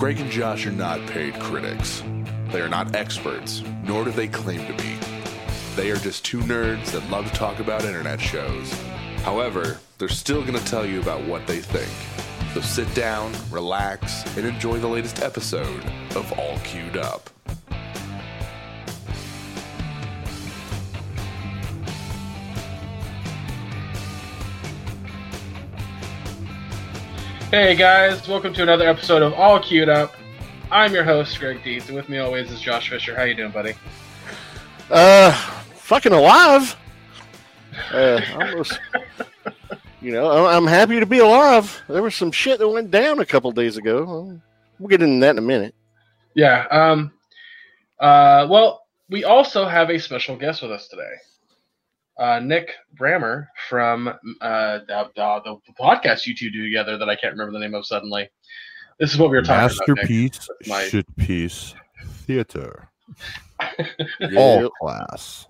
Greg and Josh are not paid critics. They are not experts, nor do they claim to be. They are just two nerds that love to talk about internet shows. However, they're still going to tell you about what they think. So sit down, relax, and enjoy the latest episode of All Queued Up. Hey guys, welcome to another episode of All Queued Up. I'm your host, Greg Dietz, and with me always is Josh Fisher. How you doing, buddy? Uh, fucking alive. Uh, almost. you know, I'm happy to be alive. There was some shit that went down a couple days ago. We'll get into that in a minute. Yeah. Um. Uh. Well, we also have a special guest with us today. Uh, Nick Brammer from uh, the, the, the podcast you two do together that I can't remember the name of suddenly. This is what we were talking about. Masterpiece, my- shit piece, theater, all class.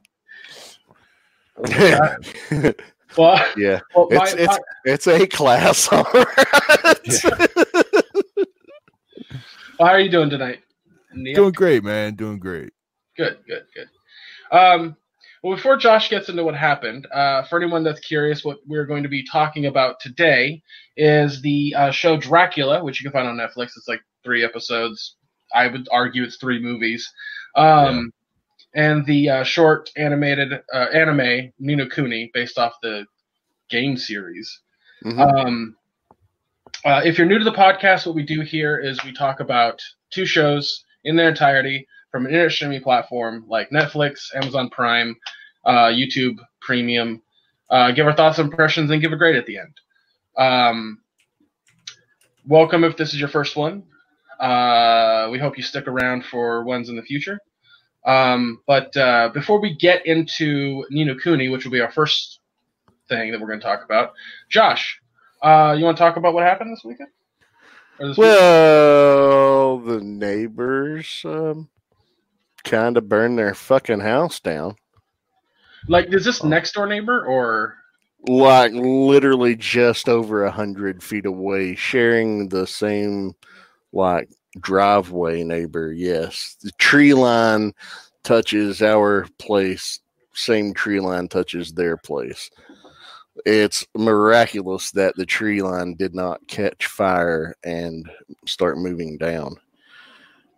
yeah, Well, yeah. well my, It's it's it's a class. All right. how are you doing tonight? Neil? Doing great, man. Doing great. Good, good, good. Um, well, before Josh gets into what happened, uh, for anyone that's curious, what we're going to be talking about today is the uh, show Dracula, which you can find on Netflix. It's like three episodes. I would argue it's three movies. Um, And the uh, short animated uh, anime Ni no Kuni, based off the game series. Mhm. Um, uh, if you're new to the podcast, what we do here is we talk about two shows in their entirety from an internet streaming platform like Netflix, Amazon Prime, uh, YouTube Premium. Uh, give our thoughts and impressions and give a grade at the end. Um, welcome if this is your first one. Uh, we hope you stick around for ones in the future. Um, but uh, before we get into Ni no Kuni, which will be our first thing that we're going to talk about, Josh, uh, you want to talk about what happened this weekend? This? Well, the neighbors um, kind of burn their fucking house down. like, is this oh. next door neighbor or? like literally just over a hundred feet away, sharing the same like driveway neighbor. Yes, the tree line touches our place. Same tree line touches their place. It's miraculous that the tree line did not catch fire and start moving down.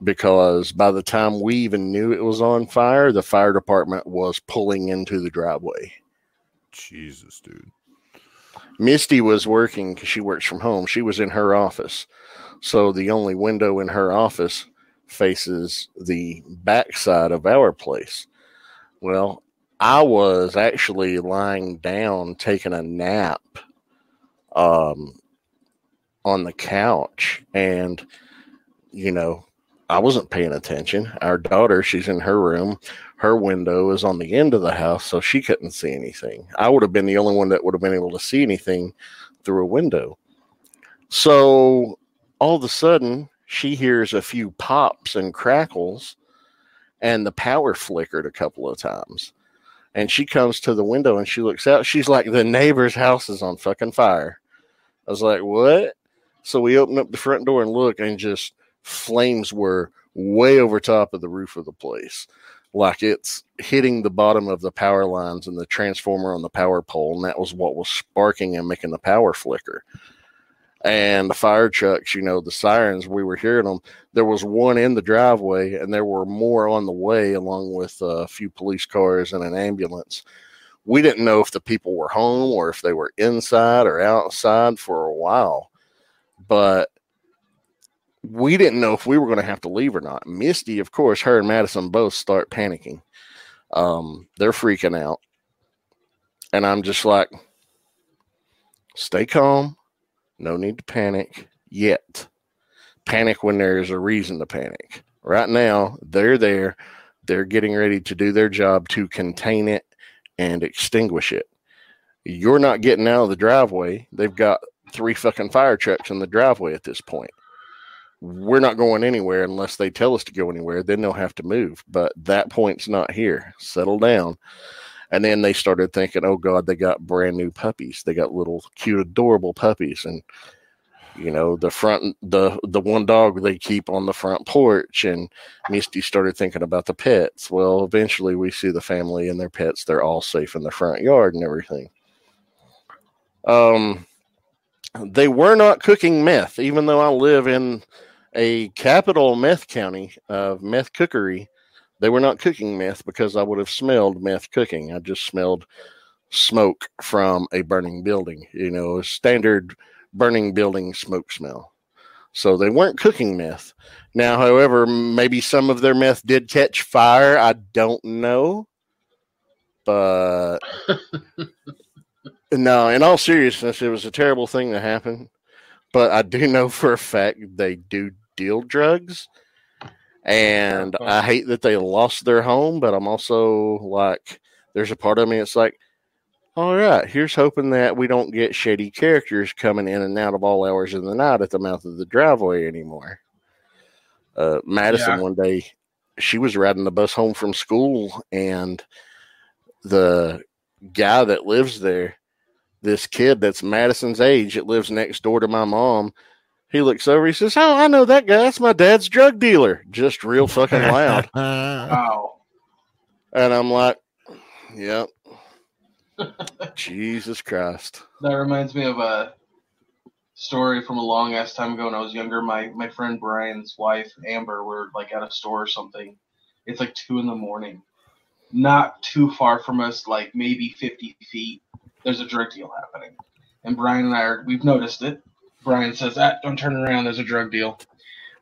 Because by the time we even knew it was on fire, the fire department was pulling into the driveway. Jesus, dude. Misty was working because she works from home. She was in her office. So the only window in her office faces the backside of our place. Well, I was actually lying down taking a nap um, on the couch. And, you know, I wasn't paying attention. Our daughter, she's in her room her window is on the end of the house, so she couldn't see anything. I would have been the only one that would have been able to see anything through a window. So all of a sudden, she hears a few pops and crackles, and the power flickered a couple of times. And she comes to the window and she looks out. She's like, The neighbor's house is on fucking fire. I was like, What? So we open up the front door and look, and just flames were way over top of the roof of the place like it's hitting the bottom of the power lines and the transformer on the power pole, and that was what was sparking and making the power flicker. And the fire trucks, you know, the sirens, we were hearing them. There was one in the driveway, and there were more on the way, along with a few police cars and an ambulance. We didn't know if the people were home or if they were inside or outside for a while, but we didn't know if we were going to have to leave or not. Misty, of course, her and Madison both start panicking. Um, they're freaking out. And I'm just like, stay calm. No need to panic yet. Panic when there's a reason to panic. Right now, they're there. They're getting ready to do their job to contain it and extinguish it. You're not getting out of the driveway. They've got three fucking fire trucks in the driveway at this point we're not going anywhere unless they tell us to go anywhere. Then they'll have to move. But that point's not here. Settle down. And then they started thinking, oh God, they got brand new puppies. They got little cute, adorable puppies. And you know the front the the one dog they keep on the front porch and misty started thinking about the pets well eventually we see the family and their pets they're all safe in the front yard and everything um they were not cooking meth even though i live in a capital meth county of meth cookery they were not cooking meth because i would have smelled meth cooking i just smelled smoke from a burning building you know a standard burning building smoke smell. So they weren't cooking meth. Now, however, maybe some of their meth did catch fire. I don't know. But no, in all seriousness, it was a terrible thing that happened. But I do know for a fact they do deal drugs. And I hate that they lost their home, but I'm also like, there's a part of me, it's like, all right, here's hoping that we don't get shady characters coming in and out of all hours of the night at the mouth of the driveway anymore. Uh, Madison, yeah. one day, she was riding the bus home from school, and the guy that lives there, this kid that's Madison's age, that lives next door to my mom, he looks over, he says, Oh, I know that guy. That's my dad's drug dealer. Just real fucking loud. wow. And I'm like, Yep, Jesus Christ. That reminds me of a story from a long ass time ago when I was younger. My my friend Brian's wife, Amber, were like at a store or something. It's like two in the morning. Not too far from us, like maybe fifty feet, there's a drug deal happening. And Brian and I are we've noticed it. Brian says, ah, don't turn around, there's a drug deal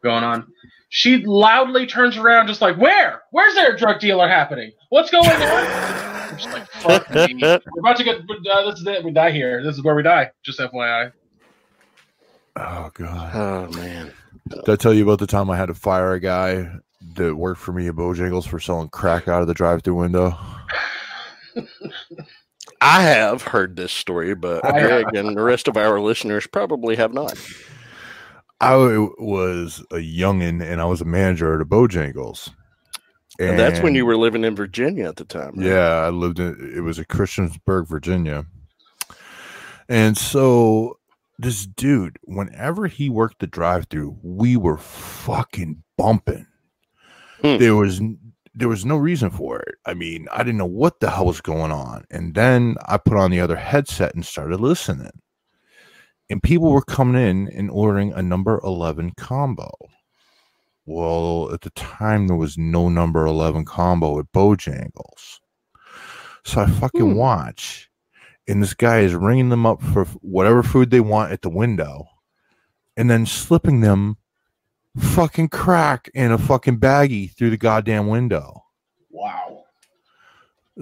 going on. She loudly turns around, just like, Where? Where's there a drug dealer happening? What's going on? just like, fuck me. We're about to get. Uh, this is it. We die here. This is where we die. Just FYI. Oh god. Oh man. Did I tell you about the time I had to fire a guy that worked for me at Bojangles for selling crack out of the drive-through window? I have heard this story, but Greg and the rest of our listeners probably have not. I was a youngin and I was a manager at a Bojangles. And, and that's when you were living in Virginia at the time. Right? Yeah, I lived in it was a Christiansburg, Virginia. And so this dude, whenever he worked the drive-through, we were fucking bumping. Hmm. There was there was no reason for it. I mean, I didn't know what the hell was going on. And then I put on the other headset and started listening. And people were coming in and ordering a number 11 combo. Well, at the time, there was no number 11 combo at Bojangles. So I fucking hmm. watch, and this guy is ringing them up for whatever food they want at the window, and then slipping them fucking crack in a fucking baggie through the goddamn window. Wow.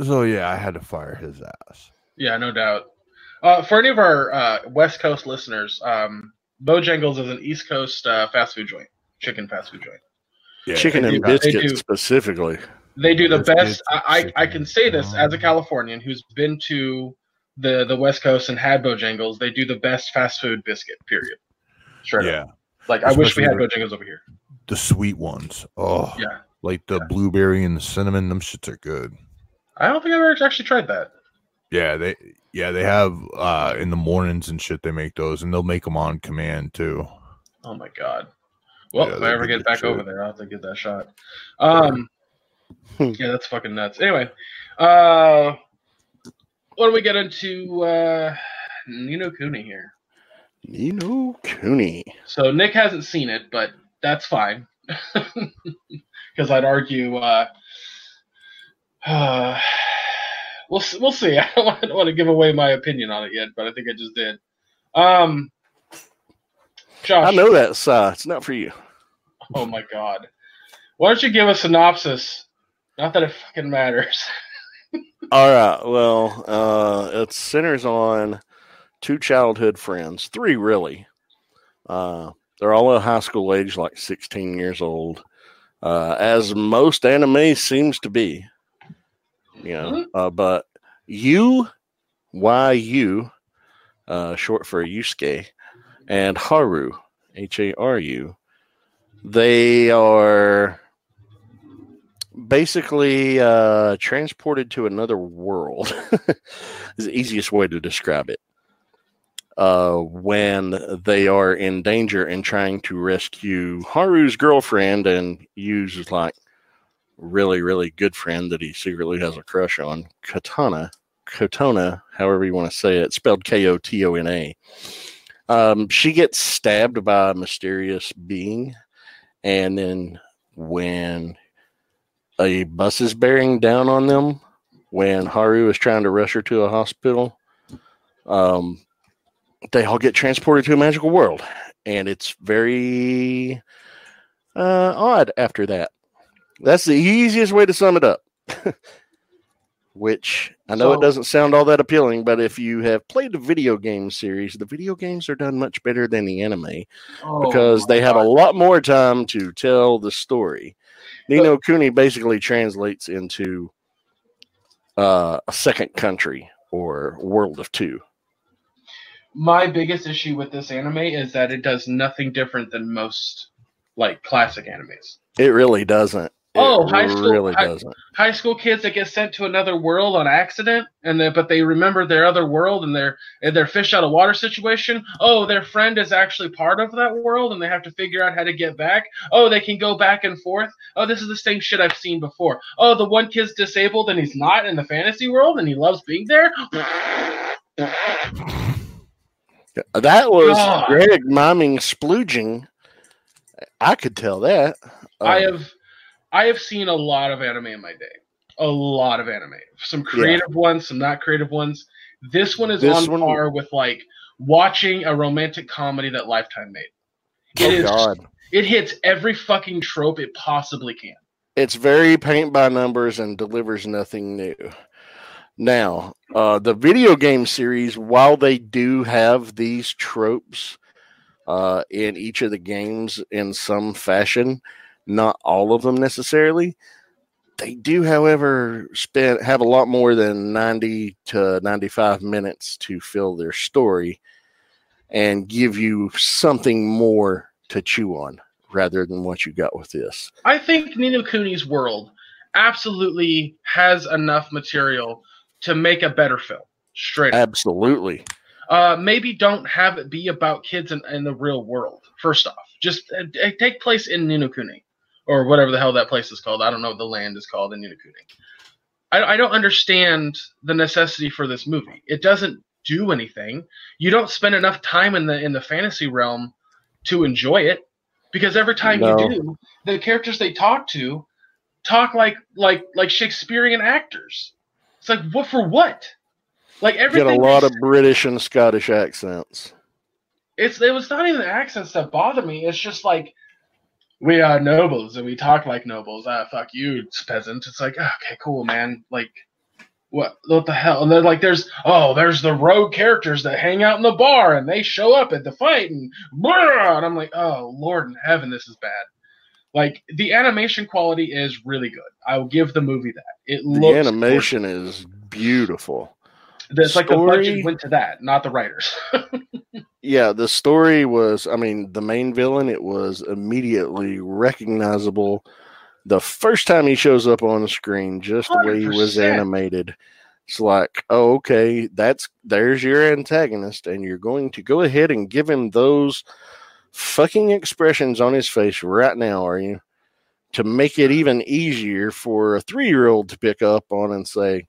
So yeah, I had to fire his ass. Yeah, no doubt. Uh, for any of our uh, West Coast listeners, um, Bojangles is an East Coast uh, fast food joint chicken fast food joint. Yeah, chicken and biscuits do, specifically. They do the best. I, I can say this as a Californian who's been to the the West Coast and had Bojangles. They do the best fast food biscuit. Period. Straight yeah. Up. Like Especially I wish we had Bojangles over here. The sweet ones. Oh yeah. Like the yeah. blueberry and the cinnamon. Them shits are good. I don't think I've ever actually tried that. Yeah, they yeah they have uh in the mornings and shit. They make those, and they'll make them on command too. Oh my god. Well, yeah, if I ever get back over there, I'll have to get that shot. Um, yeah, that's fucking nuts. Anyway, uh, what do we get into uh, Ni no Kuni here? Ni no Kuni. So Nick hasn't seen it, but that's fine. Because I'd argue, uh, uh, we'll we'll see. I don't, want, I don't want to give away my opinion on it yet, but I think I just did. Um, Josh. I know that, sir. It's not for you. Oh my god. Why don't you give a synopsis? Not that it fucking matters. All right. Well, uh, it centers on two childhood friends, three really. Uh, they're all at high school age, like 16 years old, uh, as most anime seems to be. You know, mm-hmm. uh, but you, Y U, uh, short for Yusuke, and Haru, H A R U, they are basically uh, transported to another world. is the easiest way to describe it. Uh, when they are in danger and trying to rescue Haru's girlfriend and use like really, really good friend that he secretly has a crush on, Katana, Kotona, however you want to say it, spelled K O T O N A. Um, she gets stabbed by a mysterious being, and then when a bus is bearing down on them, when Haru is trying to rush her to a hospital, um, they all get transported to a magical world, and it's very uh, odd after that. That's the easiest way to sum it up. Which I know So- it doesn't sound all that appealing, but if you have played the video game series, the video games are done much better than the anime Oh, because they have a lot more time to tell the story. Ni no Kuni basically translates into uh, a second country or world of two. My biggest issue with this anime is that it does nothing different than most like classic animes. It really doesn't. It Oh, high school- really high- doesn't. High school kids that get sent to another world on accident, and then but they remember their other world and their and their fish out of water situation. Oh, their friend is actually part of that world, and they have to figure out how to get back. Oh, they can go back and forth. Oh, this is the same shit I've seen before. Oh, the one kid's disabled and he's not in the fantasy world, and he loves being there. That was God. Greg miming splooging. I could tell that. I Um, have I have seen a lot of anime in my day. A lot of anime. Some creative ones, some not creative ones. This one is This on one- par with like watching a romantic comedy that Lifetime made. It oh is God. it hits every fucking trope it possibly can. It's very paint by numbers and delivers nothing new. Now, uh, the video game series, while they do have these tropes uh, in each of the games in some fashion, not all of them necessarily. They do, however, spend have a lot more than ninety to ninety-five minutes to fill their story and give you something more to chew on rather than what you got with this. I think Ni no Kuni's world absolutely has enough material to make a better film. Straight up. Absolutely. uh, maybe don't have it be about kids in, in the real world. First off, just uh, uh, take place in Ni no Kuni or whatever the hell that place is called. I don't know what the land is called in Ni no Kuni. I, I don't understand the necessity for this movie. It doesn't do anything. You don't spend enough time in the in the fantasy realm to enjoy it because every time No. you do, the characters they talk to talk like like like Shakespearean actors. It's like what for what? Like everything Get a lot of British and Scottish accents. it's it was not even the accents that bother me. It's just like we are nobles and we talk like nobles. Ah, fuck you, peasant. It's like ah, okay, cool, man. Like what what the hell? And then like there's oh there's the rogue characters that hang out in the bar and they show up at the fight and blah, and I'm like oh lord in heaven this is bad. Like the animation quality is really good. I will give the movie that. It looks The looks animation is beautiful. gorgeous. It's like the budget went to that, not the writers. Yeah, the story was, I mean, the main villain, it was immediately recognizable the first time he shows up on the screen, just the way he was animated. It's like, oh, okay, that's there's your antagonist, and you're going to go ahead and give him those fucking expressions on his face right now, are you? To make it even easier for a three year old to pick up on and say,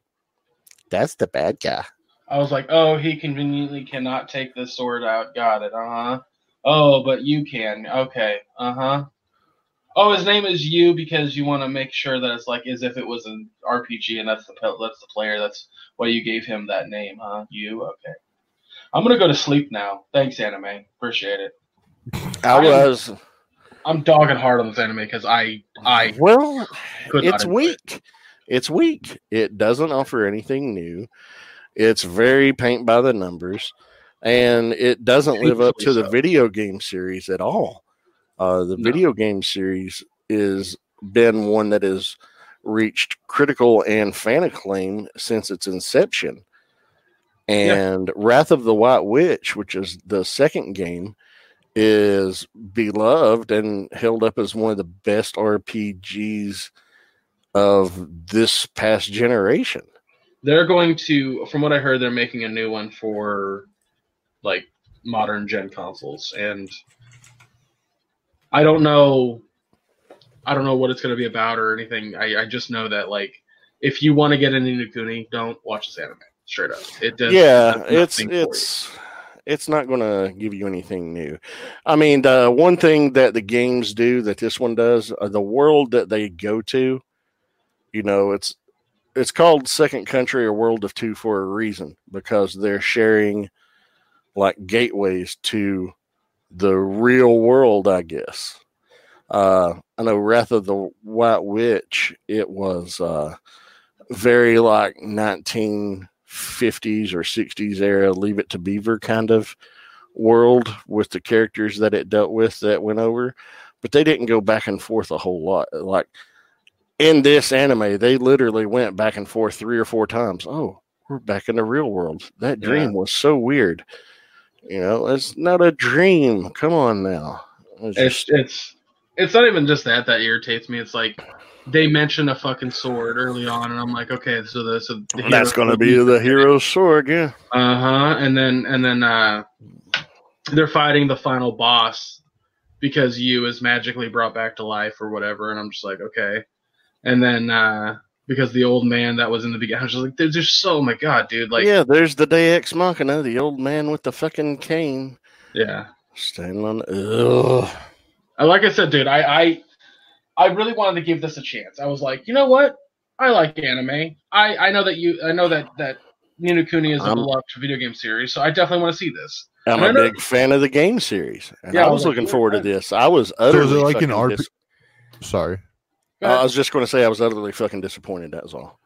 that's the bad guy. I was like, oh, he conveniently cannot take the sword out. Got it. Uh huh. Oh, but you can. Okay. Uh huh. Oh, his name is you because you want to make sure that it's like as if it was an RPG and that's the that's the player. That's why you gave him that name, huh? You. Okay. I'm gonna go to sleep now. Thanks, anime. Appreciate it. I was. I'm dogging hard on this anime because I I Well, it's enjoy it. weak. It's weak. It doesn't offer anything new. It's very paint by the numbers, and it doesn't live up to Painfully the video game series at all. Uh, the No. video game series is been one that has reached critical and fan acclaim since its inception. Yeah. And Wrath of the White Witch, which is the second game, is beloved and held up as one of the best RPGs of this past generation. They're going to, from what I heard, they're making a new one for like modern gen consoles, and I don't know. I don't know what it's going to be about or anything. I, I just know that like if you want to get into Nikuni, don't watch this anime. Straight up, it does. yeah, it's it's it's not going to give you anything new. I mean, the one thing that the games do that this one does, uh, the world that they go to, you know, it's it's called Second Country or World of Two for a reason because they're sharing like gateways to the real world, I guess. Uh, I know Wrath of the White Witch, it was uh, very like 1950s or 60s era, Leave It to Beaver kind of world with the characters that it dealt with that went over. But they didn't go back and forth a whole lot. Like in this anime, they literally went back and forth three or four times. Oh, we're back in the real world. That dream was so weird. You know, it's not a dream. Come on now. It's It's just- it's it's not even just that that irritates me. It's like they mention a fucking sword early on, and I'm like, okay, so the so the that's going to be the hero's sword, yeah. Uh huh. And then and then uh, they're fighting the final boss because you is magically brought back to life or whatever, and I'm just like, okay. And then uh, because the old man that was in the beginning, I was just like, there's just so, oh my god, dude, like, yeah, there's the Day Ex Machina, the old man with the fucking cane yeah. standing on. Ugh. Like I said, dude, I, I I really wanted to give this a chance. I was like, you know what? I like anime. I I know that you I know that that Ni no Kuni is a I'm- beloved video game series, so I definitely want to see this. I'm I a know- big fan of the game series, and Yeah, I I was was like, looking forward to this. I was utterly is it like an fucking RP? dis- Sorry. Uh. I was just going to say I was utterly fucking disappointed. That's all.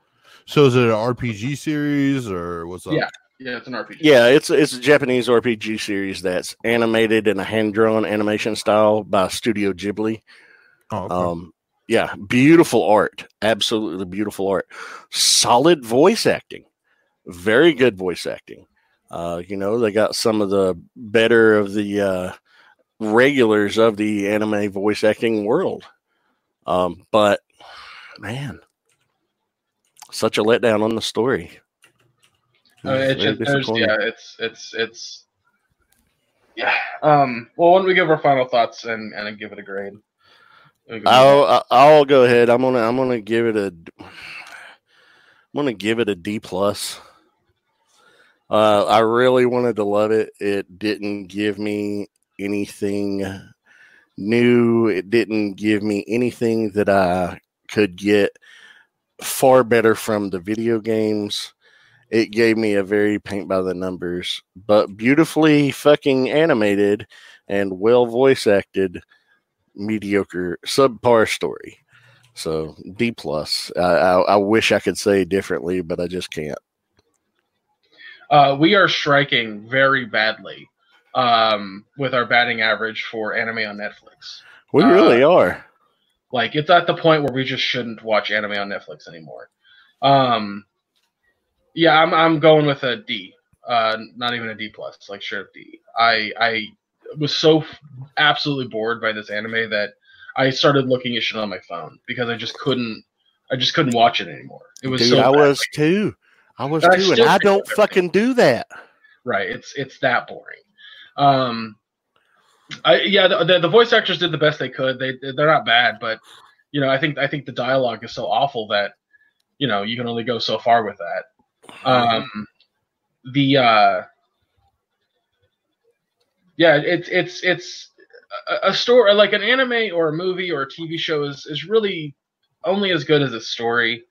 So is it an RPG series or what's up? Yeah. yeah, it's an RPG. Yeah, it's it's a Japanese RPG series that's animated in a hand drawn animation style by Studio Ghibli. Oh, okay. Um, yeah, beautiful art, absolutely beautiful art. Solid voice acting, very good voice acting. Uh, you know, they got some of the better of the uh, regulars of the anime voice acting world. Um, but man, such a letdown on the story. Uh, it's Very just, there's, yeah, it's it's it's yeah. Um. Well, when we give our final thoughts and and give it a grade. We'll give it a- I'll I'll- go ahead. I'm gonna I'm gonna give it a I'm gonna give it a D plus. Uh, I really wanted to love it. It didn't give me anything new. It didn't give me anything that I could get far better from the video games. It gave me a very paint by the numbers, but beautifully fucking animated and well voice acted mediocre subpar story. So D plus. I, I, I wish I could say differently, but I just can't. Uh, we are striking very badly um, with our batting average for anime on Netflix. We Uh, really are. Like it's at the point where we just shouldn't watch anime on Netflix anymore. Um, yeah, I'm I'm going with a D. Uh, not even a D plus, like sure D. I I was so f- absolutely bored by this anime that I started looking at shit on my phone because I just couldn't I just couldn't watch it anymore. It was Dude, so I bad. was too. I was I too, and I don't fucking do that. right it's it's that boring um i yeah the, the, the voice actors did the best they could they they're not bad but you know i think i think the dialogue is so awful that you know you can only go so far with that um the uh yeah it's it's it's a, a story like an anime or a movie or a tv show is is really only as good as its story.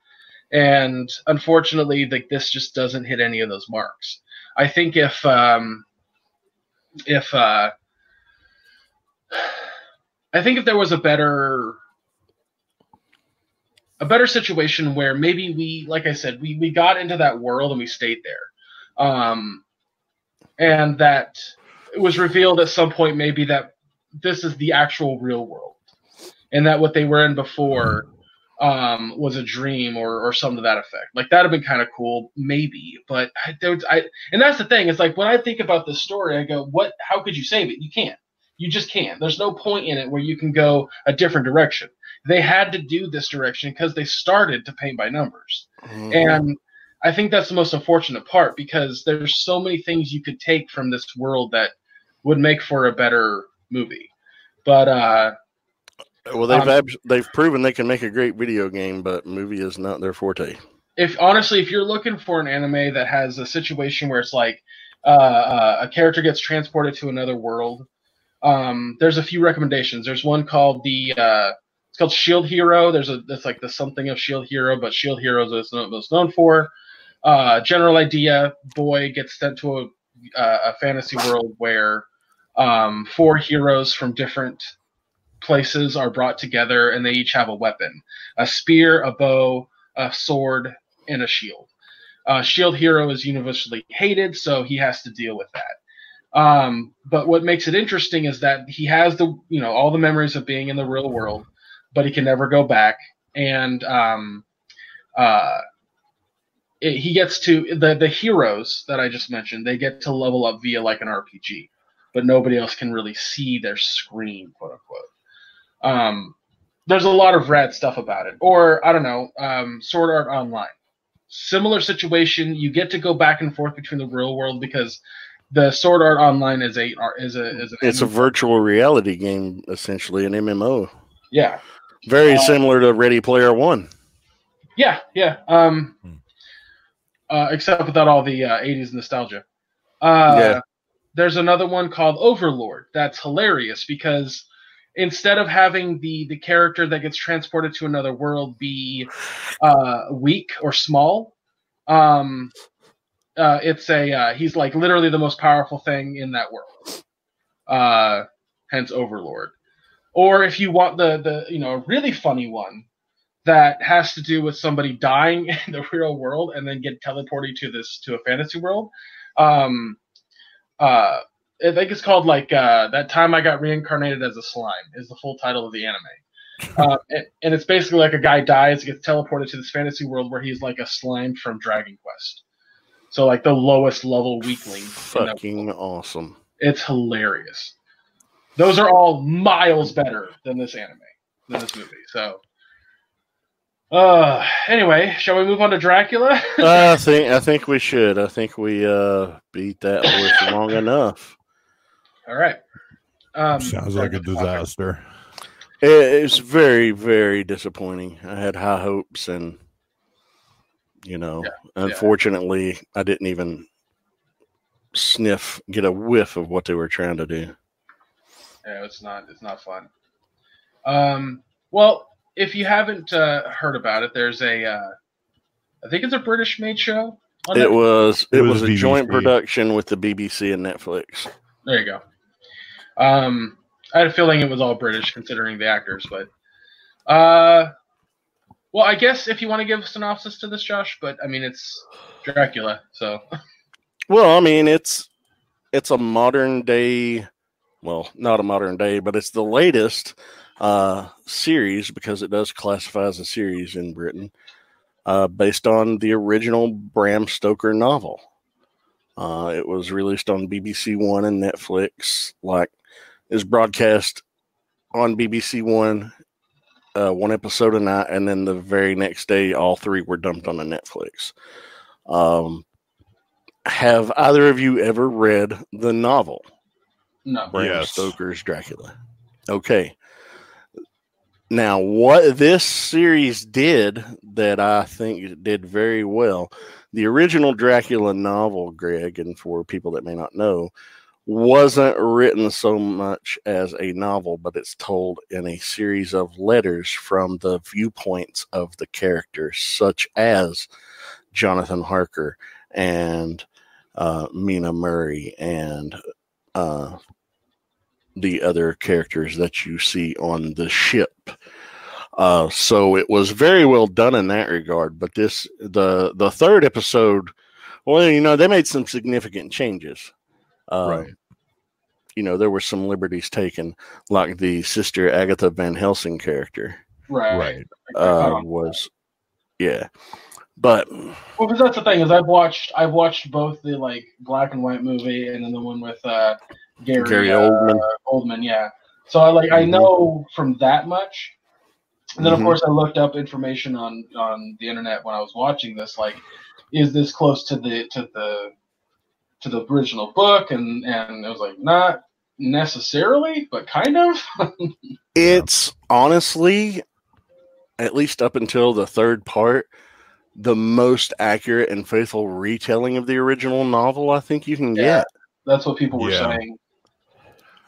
And unfortunately like this just doesn't hit any of those marks. I think if um, if uh, I think if there was a better a better situation where maybe we, like I said, we we got into that world and we stayed there, um, and that it was revealed at some point maybe that this is the actual real world, and that what they were in before um, was a dream or, or something to that effect. Like that'd have been kind of cool, maybe. But I, was, I, and that's the thing. It's like when I think about this story, I go, "What? How could you save it? You can't. You just can't. There's no point in it where you can go a different direction. They had to do this direction because they started to paint by numbers, Mhm. and I think that's the most unfortunate part because there's so many things you could take from this world that would make for a better movie. But uh, Well, they've Um, abs- they've proven they can make a great video game, but movie is not their forte. if honestly, if you're looking for an anime that has a situation where it's like uh, uh, a character gets transported to another world, um, there's a few recommendations. There's one called the uh, it's called Shield Hero. There's a it's like the something of Shield Hero, but Shield Hero is what it's most known for. Uh, general idea: boy gets sent to a, uh, a fantasy world where um, four heroes from different places are brought together, and they each have a weapon: a spear, a bow, a sword, and a shield. Uh, shield Hero is universally hated, so he has to deal with that. Um, but what makes it interesting is that he has the you know all the memories of being in the real world, but he can never go back, and um, uh, it, he gets to the the heroes that I just mentioned. They get to level up via like an RPG, but nobody else can really see their screen, quote unquote. Um, there's a lot of rad stuff about it. Or I don't know, um, Sword Art Online. Similar situation. You get to go back and forth between the real world because the Sword Art Online is a is a is an It's a virtual reality game, essentially an MMO. yeah Very Uh, similar to Ready Player One. yeah yeah. Um, Hmm. uh, except without all the uh, '80s nostalgia. Uh, Yeah. There's another one called Overlord that's hilarious because instead of having the the character that gets transported to another world be uh, weak or small, um, uh, it's a uh, he's like literally the most powerful thing in that world. Uh, hence Overlord. Or if you want the the you know really funny one that has to do with somebody dying in the real world and then get teleported to this to a fantasy world. Um, uh, I think it's called like uh, that time I got reincarnated as a slime is the full title of the anime. uh, and, and it's basically like a guy dies, gets teleported to this fantasy world where he's like a slime from Dragon Quest. So like the lowest level weakling. Fucking awesome. it's hilarious. Those are all miles better than this anime, than this movie. So, uh, anyway, shall we move on to Dracula? I think I think we should. I think we uh beat that horse long enough. all right. Um, Sounds like a disaster. It, it's very very disappointing. I had high hopes, and you know, unfortunately, I didn't even sniff, get a whiff of what they were trying to do. Yeah, it's not. It's not fun. Um, well, if you haven't uh, heard about it, there's a. Uh, I think it's a British-made show. on It Netflix. was it, It was, was a joint production with the BBC and Netflix. There you go. Um, I had a feeling it was all British, considering the actors, but uh, well, I guess if you want to give a synopsis to this, Josh, but I mean it's Dracula, so Well, I mean, it's it's a modern day, well, not a modern day, but it's the latest uh, series because it does classify as a series in Britain, uh, based on the original Bram Stoker novel. Uh, it was released on BBC One and Netflix. Like, is broadcast on BBC One, uh, one episode a night, and then the very next day, all three were dumped on the Netflix. Um, have either of you ever read the novel no. Bram Yes. Stoker's Dracula? Okay. Now, what this series did that I think did very well, the original Dracula novel, Greg, and for people that may not know, wasn't written so much as a novel, but it's told in a series of letters from the viewpoints of the characters, such as Jonathan Harker and uh, Mina Murray and uh, the other characters that you see on the ship. Uh, so it was very well done in that regard. But this the the third episode, well, you know, they made some significant changes. Um, Right. You know, there were some liberties taken, like the sister Agatha Van Helsing character Right. Right. uh, was, yeah. But Well, because that's the thing is I've watched I've watched both the like black and white movie and then the one with uh, Gary, Gary uh, Oldman. Oldman, yeah. So I like I Mhm. know from that much. And then Mhm. of course I looked up information on on the internet when I was watching this. Like, is this close to the to the to the original book? And and it was like not. necessarily, but kind of. It's honestly, at least up until the third part, the most accurate and faithful retelling of the original novel I think you can Yeah. get. That's what people were Yeah. saying.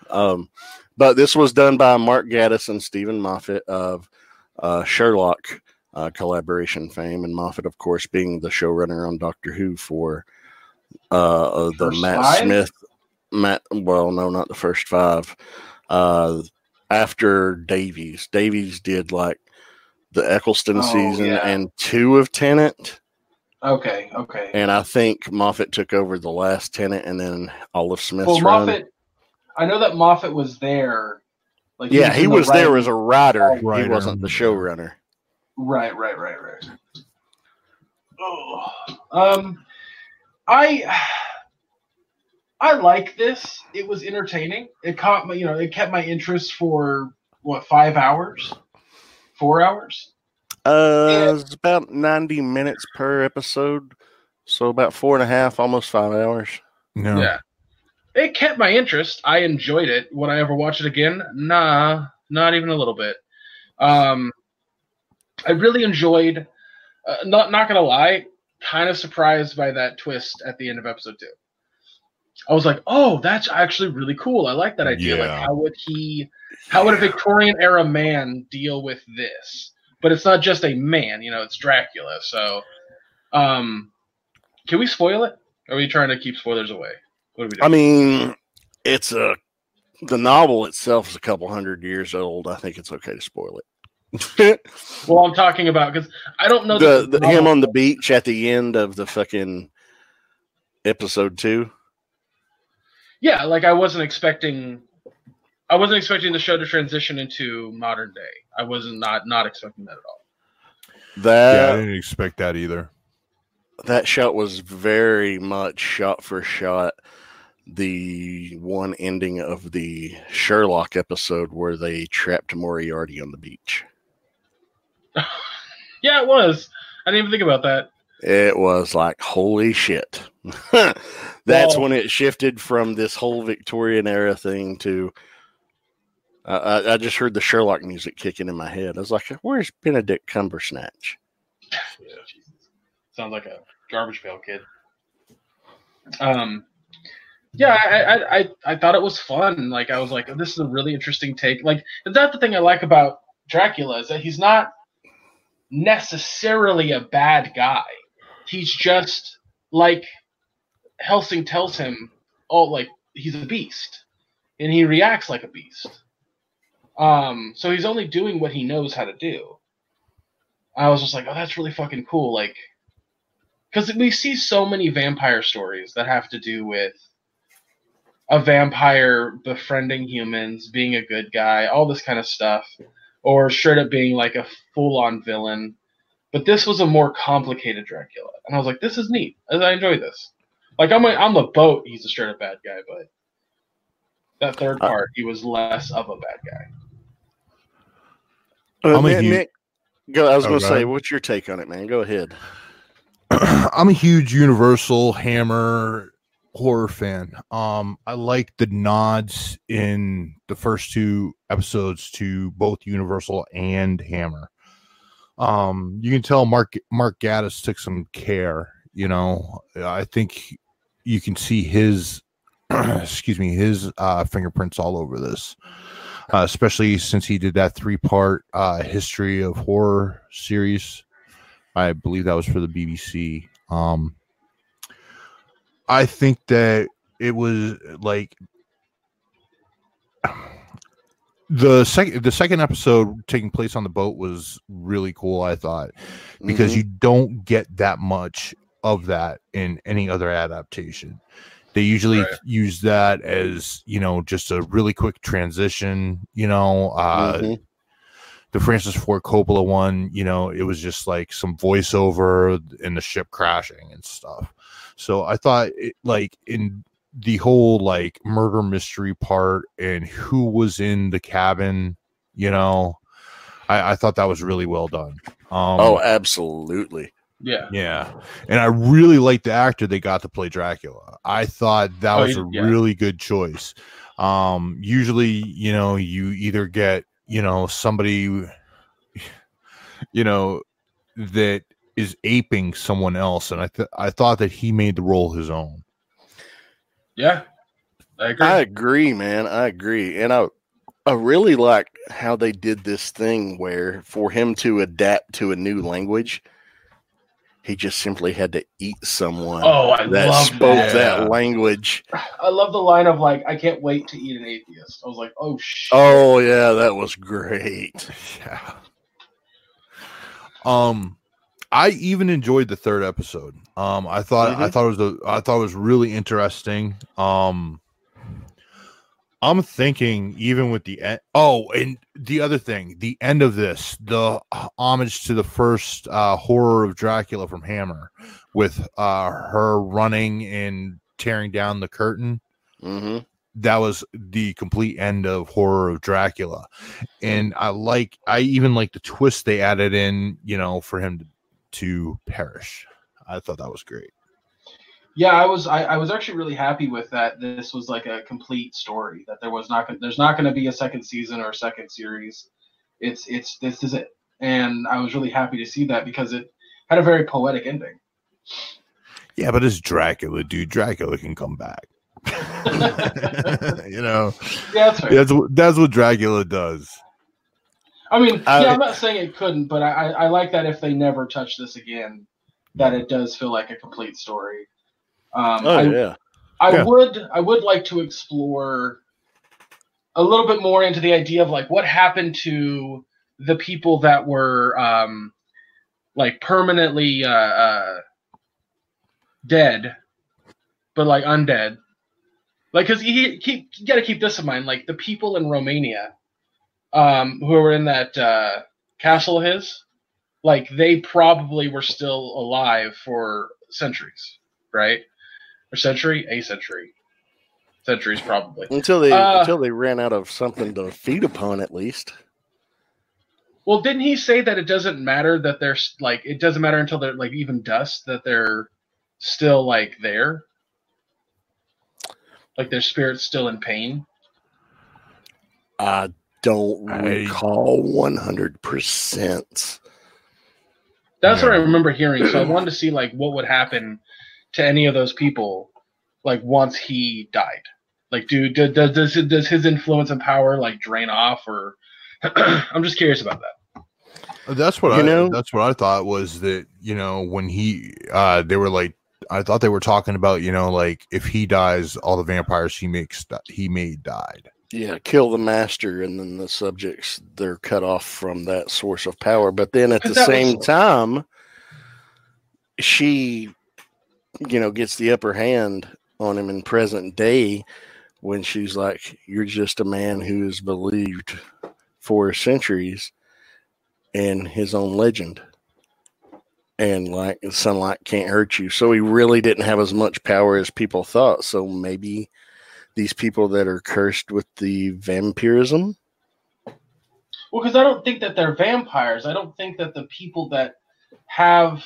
Um, but this was done by Mark Gatiss and Steven Moffat of Sherlock uh, collaboration fame, and Moffat, of course, being the showrunner on Doctor Who for uh, uh, the First Matt five? Smith. Matt, well, no, not the first five. Uh, after Davies, Davies did like the Eccleston Oh, season yeah. and two of Tennant, Okay, okay. and I think Moffat took over the last Tennant, and then Olive Smith's well, run. Moffat. I know that Moffat was there. Like yeah, he in the was there as a writer. He wasn't the showrunner. Right, right, right, right. Oh, um, I I like this. It was entertaining. It caught my, you know, it kept my interest for what five hours, four hours. Uh, Yeah. it's about ninety minutes per episode, so about four and a half, almost five hours. No. Yeah, it kept my interest. I enjoyed it. Would I ever watch it again? Nah, not even a little bit. Um, I really enjoyed. Uh, not not gonna lie, kind of surprised by that twist at the end of episode two. I was like, oh, that's actually really cool. I like that idea. Like, how would he? How would a Victorian era man deal with this? But it's not just a man, you know. It's Dracula. So, um, can we spoil it? Or are we trying to keep spoilers away? What are we doing? I mean, it's a the novel itself is a couple hundred years old. I think it's okay to spoil it. well, I'm talking about because I don't know the, that the him on the beach at the end of the fucking episode two. Yeah, like I wasn't expecting. I wasn't expecting the show to transition into modern day. I wasn't not not expecting that at all. That yeah, I didn't expect that either. that shot was very much shot for shot the one ending of the Sherlock episode where they trapped Moriarty on the beach. Yeah, it was. I didn't even think about that. It was like holy shit. That's Well- when it shifted from this whole Victorian era thing to. I I, I just heard the Sherlock music kicking in my head. I was like, "Where's Benedict Cumbersnatch?" Sounds like a garbage pail kid. Um, yeah, I, I I thought it was fun. Like I was like, this is a really interesting take. Like that's the thing I like about Dracula is that he's not necessarily a bad guy. He's just like Helsing tells him, oh, like he's a beast, and he reacts like a beast. Um, so he's only doing what he knows how to do. I was just like, oh, that's really fucking cool. Like, because we see so many vampire stories that have to do with a vampire befriending humans, being a good guy, all this kind of stuff, or straight up being like a full on villain. But this was a more complicated Dracula, and I was like, this is neat. I enjoy this. Like on my on the boat, he's a straight up bad guy, but that third Uh, part, he was less of a bad guy. Uh, I'm a Nick- huge- Nick, go. I was Oh, going to say, ahead. what's your take on it, man? Go ahead. I'm a huge Universal Hammer horror fan. Um, I like the nods in the first two episodes to both Universal and Hammer. Um, you can tell Mark Mark Gatiss took some care. You know, I think you can see his, excuse me, his uh, fingerprints all over this. Uh, especially since he did that three part uh, history of horror series. I believe that was for the BBC. Um, I think that it was like the second the second episode taking place on the boat was really cool. I thought because Mhm. you don't get that much of that in any other adaptation. They usually Right. use that as you know just a really quick transition. You know, uh, Mhm. the Francis Ford Coppola one, you know, it was just like some voiceover and the ship crashing and stuff. So I thought, it, like, in the whole like murder mystery part and who was in the cabin, you know, I, I thought that was really well done. Um, oh, absolutely. Yeah. yeah, and I really liked the actor they got to play Dracula. I thought that Oh, was a yeah. really good choice. Um, usually, you know, you either get, you know, somebody, you know, that is aping someone else, and I th- I thought that he made the role his own. Yeah, I agree. I agree, man. I agree, and I I really like how they did this thing where for him to adapt to a new language, he just simply had to eat someone oh, I that love spoke that. that. Language. I love the line of like, "I can't wait to eat an atheist." I was like, "Oh shit!" Oh yeah, that was great. Yeah. Um, I even enjoyed the third episode. Um, I thought I Mhm. thought it was a, I thought it was really interesting. Um, I'm thinking even with the end. Oh, and the other thing, the end of this, the homage to the first uh, horror of Dracula from Hammer, with uh, her running and tearing down the curtain hmm that was the complete end of horror of dracula and i like i even like the twist they added in you know for him to, to perish i thought that was great Yeah, I was I, I was actually really happy with that. This was like a complete story. That there was not there's not going to be a second season or a second series. It's it's this is it, and I was really happy to see that because it had a very poetic ending. yeah but it's dracula dude dracula can come back you know Yeah, that's fair. that's what that's what dracula does I mean, I- yeah, I'm not saying it couldn't, but I, I like that if they never touch this again, that it does feel like a complete story. Um, Oh I, yeah. I Yeah. would I would like to explore a little bit more into the idea of like what happened to the people that were um, like permanently uh, uh, dead, but like undead. Like, cause you keep you got to keep this in mind. Like the people in Romania, um, who were in that uh, castle of his, like they probably were still alive for centuries, right? Or century, a century, centuries probably. Until they Uh, until they ran out of something to feed upon, at least. Well, didn't he say that it doesn't matter that they're like it doesn't matter until they're like even dust that they're still like there, like their spirit's still in pain. I don't I- recall one hundred percent. That's what I remember hearing. So I wanted to see like what would happen to any of those people, like once he died. Like, do do- does does does his influence and power like drain off, or I'm just curious about that. That's what You I know- that's what I thought was that, you know, when he uh they were like I thought they were talking about, you know, like if he dies, all the vampires he makes he made died. Yeah, kill the master, and then the subjects they're cut off from that source of power. But then at the same was- time, she, you know, gets the upper hand on him in present day when she's like, "You're just a man who is believed for centuries in his own legend." And like sunlight can't hurt you. So he really didn't have as much power as people thought. So maybe these people that are cursed with the vampirism. Well, because I don't think that they're vampires. I don't think that the people that have,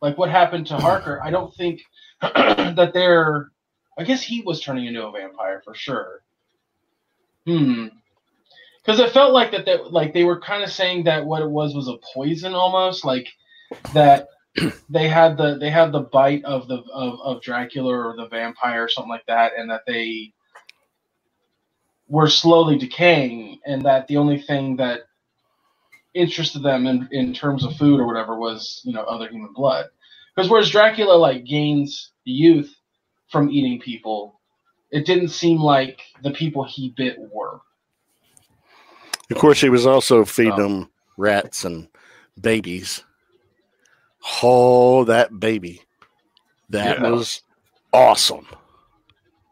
like, what happened to Harker. I don't think that they're. I guess he was turning into a vampire for sure. Hmm. Because it felt like that. They, like they were kind of saying that what it was was a poison almost, like that. They had the they had the bite of the of, of Dracula or the vampire or something like that, and that they were slowly decaying, and that the only thing that interested them in, in terms of food or whatever was you know other human blood. Because whereas Dracula like gains youth from eating people, it didn't seem like the people he bit were. Of course, he was also feeding Oh. them rats and babies. Oh, that baby. That Yeah. was awesome.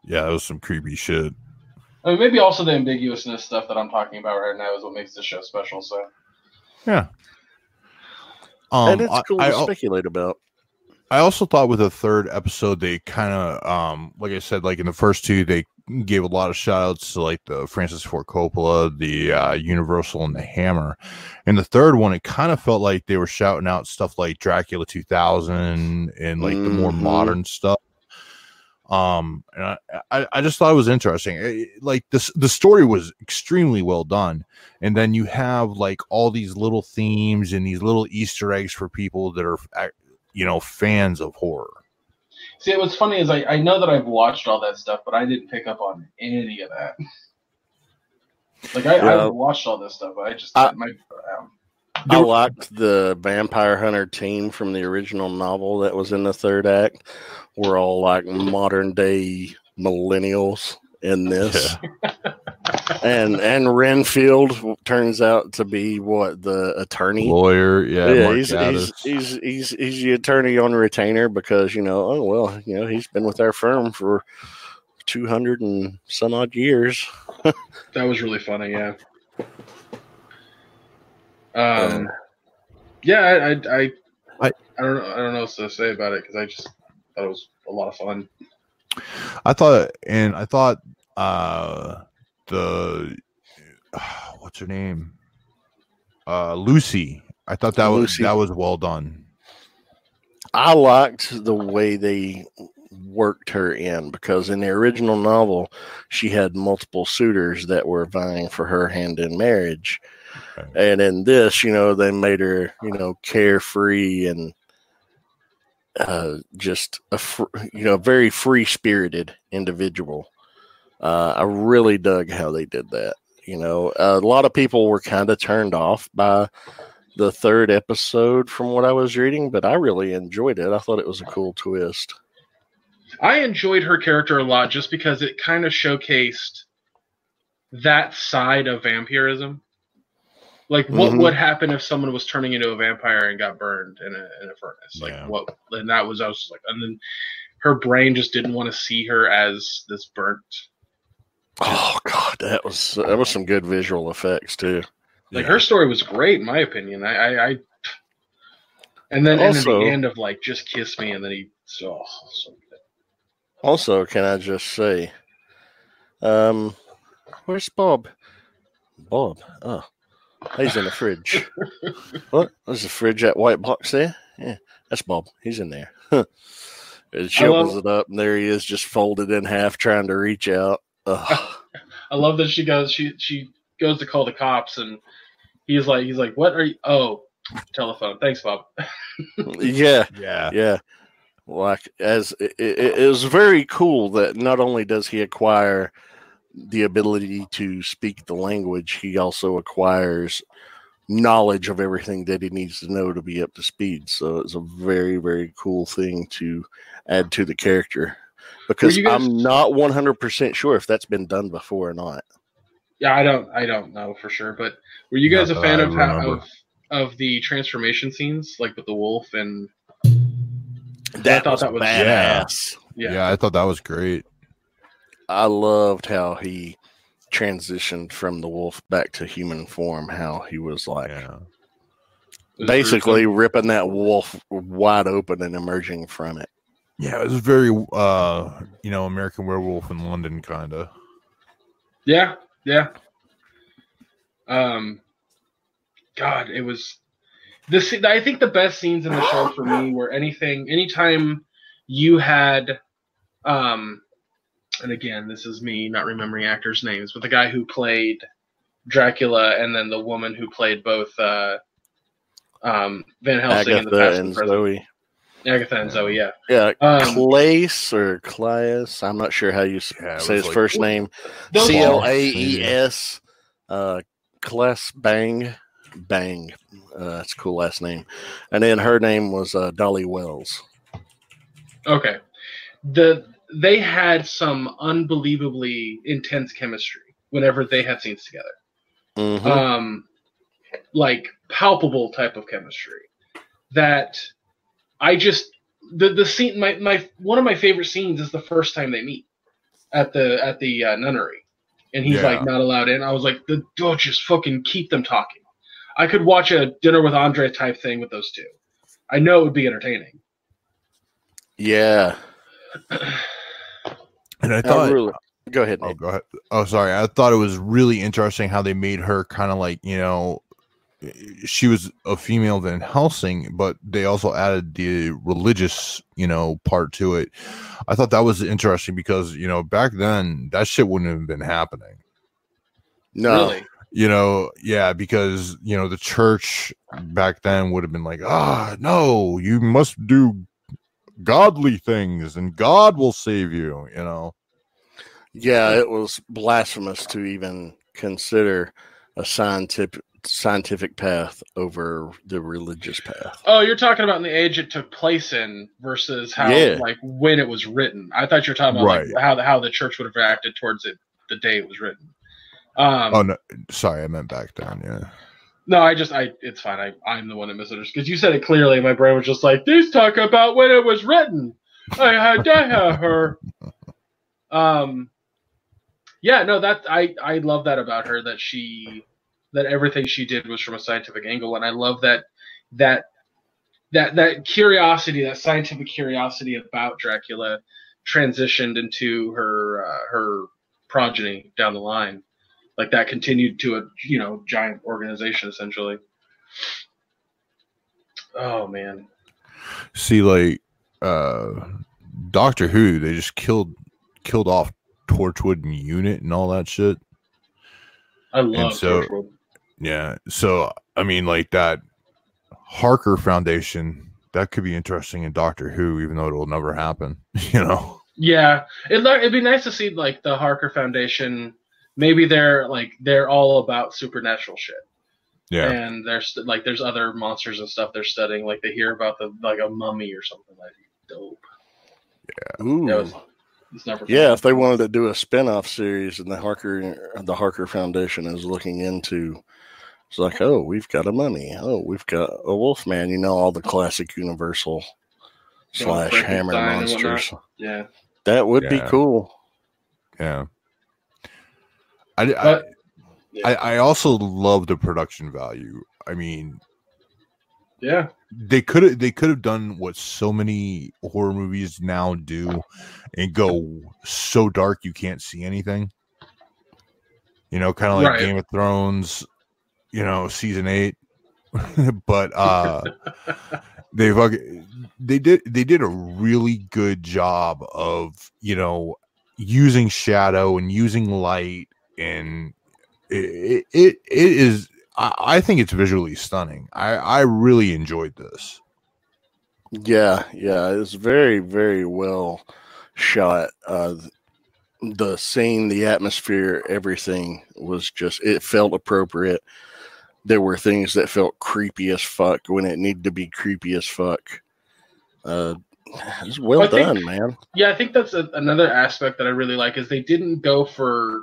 Yeah, that was some creepy shit. I mean, maybe also the ambiguousness stuff that I'm talking about right now is what makes this show special. So yeah, Um and it's cool I, to al- speculate about. I also thought with the third episode they kind of um like I said like in the first two they gave a lot of shout outs to like the Francis Ford Coppola, the uh, Universal and the Hammer. In the third one it kind of felt like they were shouting out stuff like Dracula 2000 and like the more Mhm. modern stuff. Um, and I, I, I just thought it was interesting. It- like this, the story was extremely well done, and then you have like all these little themes and these little Easter eggs for people that are, uh, you know, fans of horror. See, what's funny is I, I know that I've watched all that stuff, but I didn't pick up on any of that. Like I, Yeah. I watched all this stuff, but I just I- my um, I liked the vampire hunter team from the original novel that was in the third act. We're all like modern day millennials in this. and and Renfield turns out to be what the attorney. Lawyer, yeah, yeah, Mark he's, he's he's he's he's the attorney on retainer because you know oh well you know he's been with our firm for two hundred and some odd years. that was really funny. Yeah. Um. Yeah, I I I, I- I don't know I don't know what to say about it because I just thought it was a lot of fun. I thought, and I thought, uh, the what's her name, uh, Lucy. I thought that Lucy. was that was well done. I liked the way they worked her in because in the original novel, she had multiple suitors that were vying for her hand in marriage. Right. And in this, you know, they made her, you know, carefree and uh, just a, fr- you know, very free spirited individual. Uh, I really dug how they did that. You know, a lot of people were kind of turned off by the third episode from what I was reading, but I really enjoyed it. I thought it was a cool twist. I enjoyed her character a lot just because it kind of showcased that side of vampirism. Like what Mhm. would happen if someone was turning into a vampire and got burned in a in a furnace? Like Yeah. what? And that was I was like, and then her brain just didn't want to see her as this burnt. Oh god, that was that was some good visual effects too. Like Yeah. her story was great in my opinion. I, I, I and then and Also- then the end of like just kiss me and then he oh, so. Also, can I just say, um, where's Bob? Bob. Oh, he's in the fridge. what? There's a fridge, that white box there? Yeah, that's Bob. He's in there. and she I love- opens it up, and there he is, just folded in half, trying to reach out. Ugh. I love that she goes she she goes to call the cops and he's like he's like what are you oh telephone thanks Bob yeah, yeah, yeah. Like as it, it, it was very cool that not only does he acquire the ability to speak the language, he also acquires knowledge of everything that he needs to know to be up to speed. So it's a very very cool thing to add to the character because guys- I'm not 100% sure if that's been done before or not. yeah I don't I don't know for sure but were you guys Not a fan of how, of of the transformation scenes like with the wolf and That thought was that was- badass. yeah, yeah, I thought that was great. I loved how he transitioned from the wolf back to human form. How he was like Yeah, it was basically ripping that wolf wide open and emerging from it. yeah, it was very, uh, you know, American Werewolf in London, kind of. yeah yeah um God it was this I think the best scenes in the show for me were anything anytime you had um and again this is me not remembering actors names but the guy who played dracula and then the woman who played both uh um van helsing in the past and and present Zoe. agatha and zoe yeah Yeah, um Claes or Claes. I'm not sure how you Yeah, say was his like- first name. those- C L A E S. Uh, Claes Bang. Bang. Uh, that's a cool last name. And then her name was uh, Dolly Wells. Okay. The they had some unbelievably intense chemistry whenever they had scenes together. Mhm. Um like palpable type of chemistry that I just the the scene my my one of my favorite scenes is the first time they meet at the at the uh, nunnery and he's Yeah. like not allowed in. I was like, the don't just fucking keep them talking. I could watch a dinner with Andre type thing with those two. I know it would be entertaining. yeah. And I I thought, really, go ahead. oh, go ahead. Oh, sorry. I thought it was really interesting how they made her kind of like, you know, she was a female van Helsing, but they also added the religious, you know, part to it. I thought that was interesting because you know back then that shit wouldn't have been happening. No, Really? You know, yeah, because you know the church back then would have been like, ah, no, you must do godly things, and God will save you. You know, yeah, it was blasphemous to even consider a scientific scientific path over the religious path. Oh, you're talking about in the age it took place in versus how Yeah. like when it was written. I thought you were talking about Right. like how the how the church would have reacted towards it the day it was written. Um, oh no, sorry, I meant back then. Yeah. No, I just I it's fine. I I'm the one that misunderstood because you said it clearly. and My brain was just like, "These talk about when it was written." I had I had her. Um, yeah, no, that I I love that about her that she that everything she did was from a scientific angle, and I love that that that that curiosity, that scientific curiosity about Dracula, transitioned into her uh, her progeny down the line like that continued to a you know giant organization essentially oh man See, like uh Doctor Who, they just killed killed off Torchwood and Unit and all that shit. i love so- Torchwood. Yeah. So I mean, like that Harker Foundation, that could be interesting in Doctor Who, even though it'll never happen. You know. yeah it'd, it'd be nice to see like the harker foundation maybe they're like they're all about supernatural shit Yeah. and there's like there's other monsters and stuff they're studying like they hear about the like a mummy or something like dope Yeah. Ooh. that was it's never Yeah, if they wanted to do a spin-off series and the Harker the Harker Foundation is looking into it's like, oh, we've got a mummy. Oh, we've got a wolf man, you know, all the classic universal slash hammer Frankenstein and whatnot. monsters. yeah That would be cool. Yeah. I, I, yeah. I I also love the production value. I mean, yeah they could have they could have done what so many horror movies now do and go so dark you can't see anything. You know, kind of like Right. Game of Thrones, you know, season 8. but uh they fucking they did they did a really good job of, you know, using shadow and using light and it it, it is I, I think it's visually stunning. I I really enjoyed this. Yeah, yeah, it's very, very well shot. Uh, the scene, the atmosphere, everything was just it felt appropriate. There were things that felt creepy as fuck when it needed to be creepy as fuck. Uh, it's well I think- done, man. Yeah, I think that's a, another aspect that I really like is they didn't go for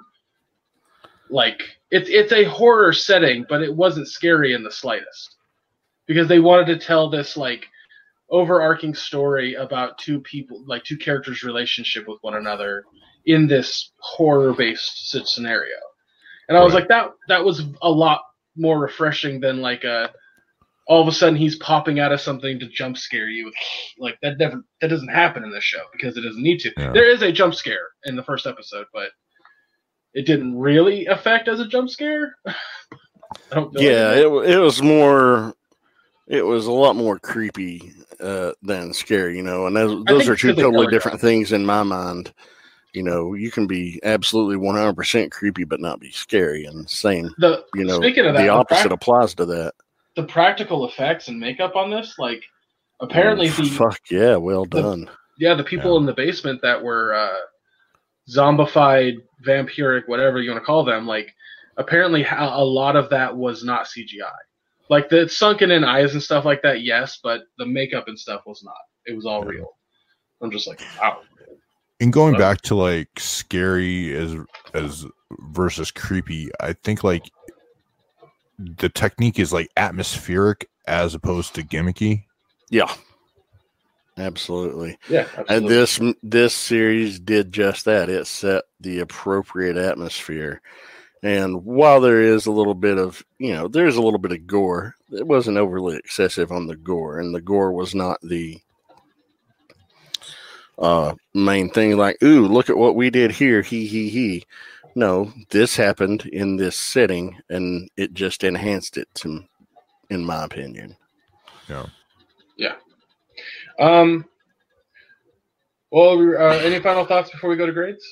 like it's it's a horror setting, but it wasn't scary in the slightest because they wanted to tell this like overarching story about two people, like two characters' relationship with one another in this horror-based scenario. And I was Right. like, that that was a lot more refreshing than like a all of a sudden he's popping out of something to jump scare you like that never that doesn't happen in this show because it doesn't need to. Yeah. There is a jump scare in the first episode, but it didn't really affect as a jump scare. I don't know. Yeah, it it was more. It was a lot more creepy uh, than scary, you know. And those, those are two totally different things in my mind. You know, you can be absolutely one hundred percent creepy, but not be scary. And same, the you know, speaking of that, the the, opposite applies to that. the practical effects and makeup on this, like apparently Oh, the fuck yeah, well the- done. yeah the people Yeah. in the basement that were uh, zombified, vampiric, whatever you want to call them, like apparently a lot of that was not CGI. Like the sunken in eyes and stuff like that, yes, but the makeup and stuff was not. It was all Yeah. real. I'm just like, wow. And going Huh? back to like scary as as versus creepy, I think like the technique is like atmospheric as opposed to gimmicky. Yeah, absolutely. Yeah, And this this series did just that. It set the appropriate atmosphere. And while there is a little bit of, you know, there's a little bit of gore, it wasn't overly excessive on the gore, and the gore was not the uh main thing like, ooh, look at what we did here, he he he. No, this happened in this setting and it just enhanced it to in my opinion. Yeah. Yeah. Um. Well, uh, any final thoughts before we go to grades?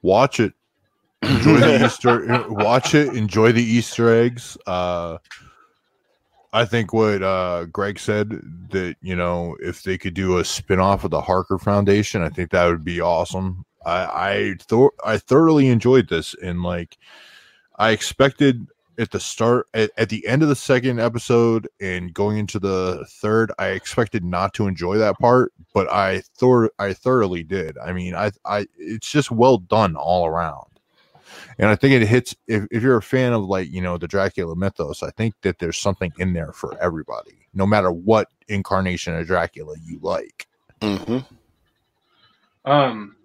Watch it. Enjoy the Easter. Watch it. Enjoy the Easter eggs. Uh, I think what uh, Greg said that you know if they could do a spin-off of the Harker Foundation, I think that would be awesome. I I, th- I thoroughly enjoyed this and like I expected at the start at, at the end of the second episode and going into the third i expected not to enjoy that part but i thought i thoroughly did i mean i i it's just well done all around and i think it hits if, if you're a fan of like you know the dracula mythos i think that there's something in there for everybody no matter what incarnation of dracula you like mm-hmm. Um.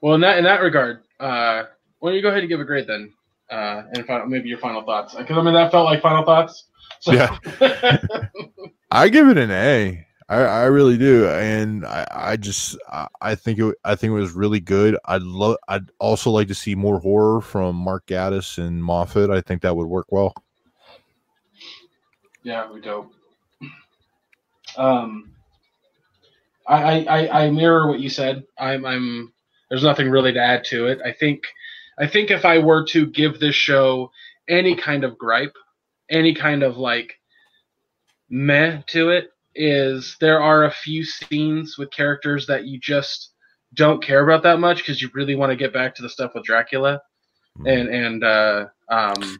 Well, in that in that regard, uh, why don't you go ahead and give a grade then, uh, and final, maybe your final thoughts? Because I mean, that felt like final thoughts. So, Yeah. I give it an A. I, I really do, and I, I just I, I think it I think it was really good. I'd love I'd also like to see more horror from Mark Gatiss and Moffat. I think that would work well. yeah, we dope. Um. I, I, I- I mirror what you said. I'm I'm there's nothing really to add to it. I think I think if I were to give this show any kind of gripe, any kind of like meh to it, is there are a few scenes with characters that you just don't care about that much because you really want to get back to the stuff with Dracula and and uh um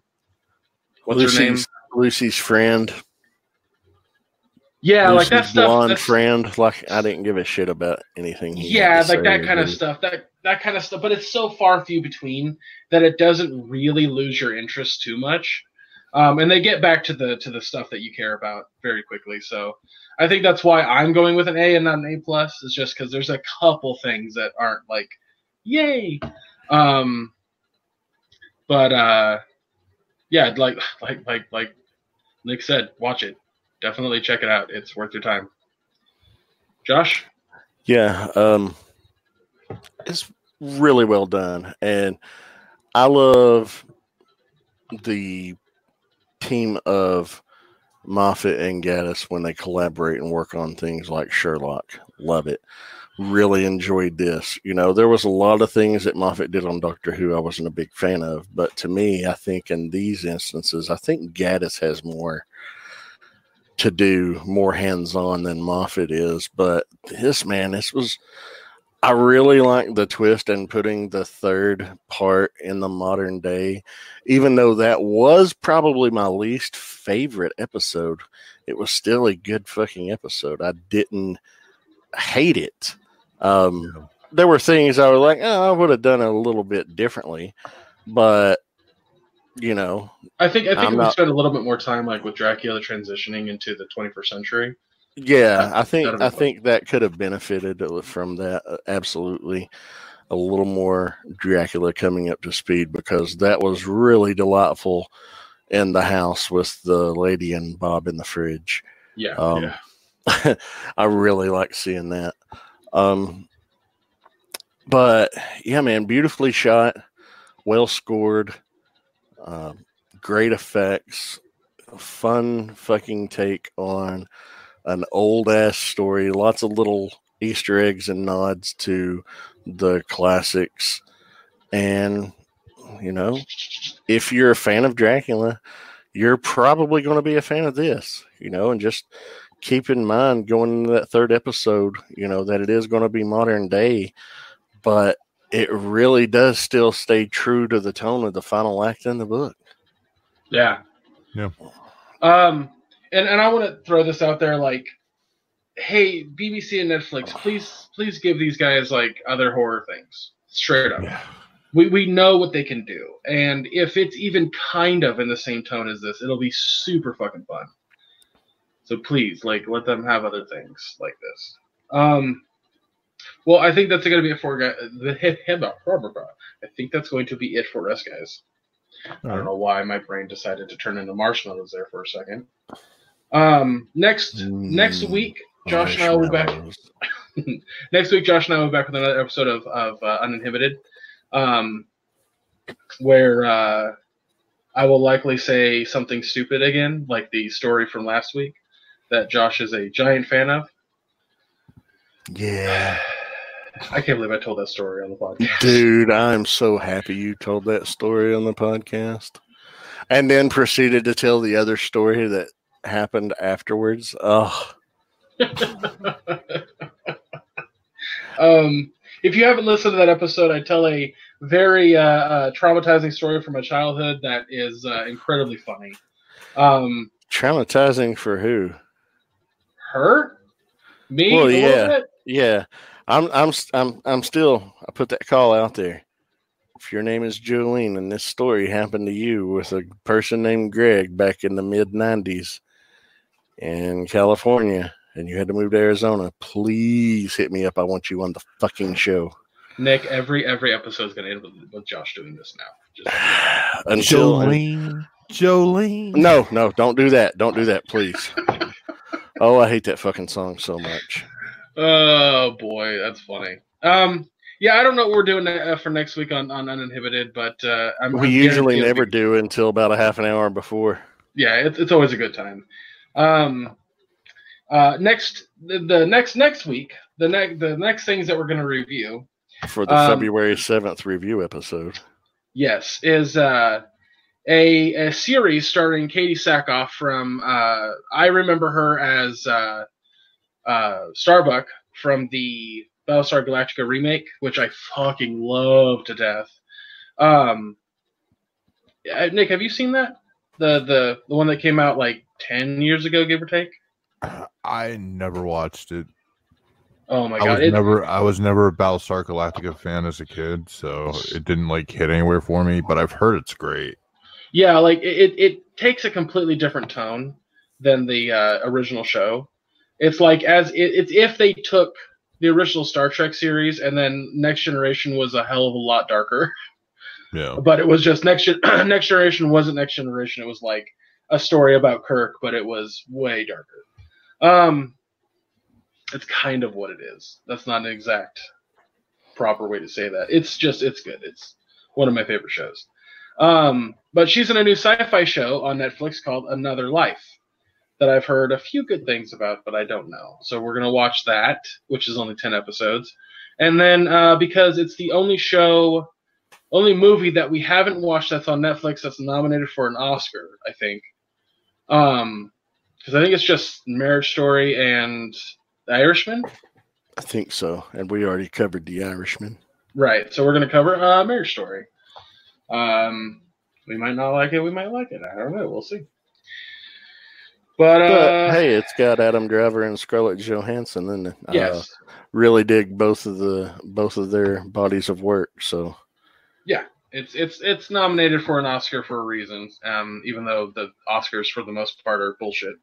what's her name? Lucy's, Lucy's friend. Yeah, like that stuff. blonde that's- friend. Like I didn't give a shit about anything. he yeah like that kind of stuff that that kind of stuff but it's so far few between that it doesn't really lose your interest too much. Um, and they get back to the to the stuff that you care about very quickly. So i think that's why i'm going with an a and not an a plus is just because there's a couple things that aren't like yay! Um but uh yeah like like like like nick said watch it. Definitely check it out. It's worth your time. Josh? Yeah, um, it's really well done, and I love the team of Moffat and Gatiss when they collaborate and work on things like Sherlock. Love it. Really enjoyed this. You know, there was a lot of things that Moffat did on Doctor Who I wasn't a big fan of, but to me, I think in these instances, I think Gatiss has more to do, more hands on than Moffat is. But this man, this was I really like the twist and putting the third part in the modern day, even though that was probably my least favorite episode. It was still a good fucking episode. I didn't hate it. Um, there were things I was like, oh, I would have done it a little bit differently, but you know, I think I think I'm if we not- spend a little bit more time like with Dracula transitioning into the 21st century. Yeah, I think I think that could have benefited from that. uh, Absolutely, a little more Dracula coming up to speed because that was really delightful in the house with the lady and Bob in the fridge. Yeah, Um, yeah. I really like seeing that. Um, but yeah, man, beautifully shot, well scored, uh, great effects, fun fucking take on an old ass story. Lots of little Easter eggs and nods to the classics. And, you know, if you're a fan of Dracula, you're probably going to be a fan of this, you know, and just keep in mind going into that third episode, you know, that it is going to be modern day, but it really does still stay true to the tone of the final act in the book. yeah, Yeah. Um, and and I want to throw this out there, like, hey, BBC and Netflix, please please give these guys like other horror things, straight up. Yeah. We we know what they can do, and if it's even kind of in the same tone as this, it'll be super fucking fun. So please, like, let them have other things like this. Um, well, I think that's going to be it for guys. The I think that's going to be it for us, guys. I don't know why my brain decided to turn into marshmallows there for a second. Um, next next Mm, week, Josh and I will be back. Next week, Josh and I will be back with another episode of of uh, Uninhibited, um, where uh, I will likely say something stupid again, like the story from last week that Josh is a giant fan of. Yeah. I can't believe I told that story on the podcast. Dude, I'm so happy you told that story on the podcast. And then proceeded to tell the other story that happened afterwards. Oh. um, if you haven't listened to that episode, I tell a very uh, uh, traumatizing story from my childhood that is uh, incredibly funny. Um, traumatizing for who? Her? Me? Well, yeah, yeah. I'm, I'm, I'm, I'm still. I put that call out there. If your name is Jolene and this story happened to you with a person named Greg back in the mid '90s, in California and you had to move to Arizona, please hit me up. I want you on the fucking show. Nick, every every episode is going to end with, with Josh doing this now. Just- Until Jolene, Jolene. No, no, don't do that. Don't do that, please. oh, I hate that fucking song so much. Oh boy, that's funny. Um, yeah, I don't know what we're doing uh, for next week on, on Uninhibited, but uh, I'm, we I'm usually never we- do until about a half an hour before. Yeah, it's, it's always a good time. Um, uh, next, the, the next next week, the next the next things that we're going to review, for the Um, February 7th review episode. yes, is uh, a a series starring Katee Sackhoff from uh, I remember her as uh, uh, Starbuck from the Battlestar Galactica remake, which I fucking love to death. Um, Nick, have you seen that? The the the one that came out like ten years ago, give or take. I never watched it. Oh my I god! was It- never I was never a Battlestar Galactica fan as a kid, so it didn't like hit anywhere for me. But I've heard it's great. yeah, like it, it, it takes a completely different tone than the uh, original show. It's like as it, it's if they took the original Star Trek series and then Next Generation was a hell of a lot darker. Yeah, but it was just next next generation wasn't next generation. It was like a story about kirk but it was way darker. Um it's kind of what it is. That's not an exact proper way to say that. It's just it's good. It's one of my favorite shows. Um but she's in a new sci-fi show on netflix called another life that i've heard a few good things about but i don't know. So we're to watch that which is only 10 episodes. And then uh, because it's the only show only movie that we haven't watched that's on Netflix that's nominated for an Oscar, I think. Um, because I think it's just Marriage Story and The Irishman. I think so. And we already covered The Irishman. Right. So we're gonna cover uh, Marriage Story. Um, we might not like it. We might like it. I don't know. We'll see. But, But uh, hey, it's got Adam Driver and Scarlett Johansson and it. Uh, really dig both of the both of their bodies of work. So it's it's it's nominated for an Oscar for a reason. Um, even though the Oscars for the most part are bullshit.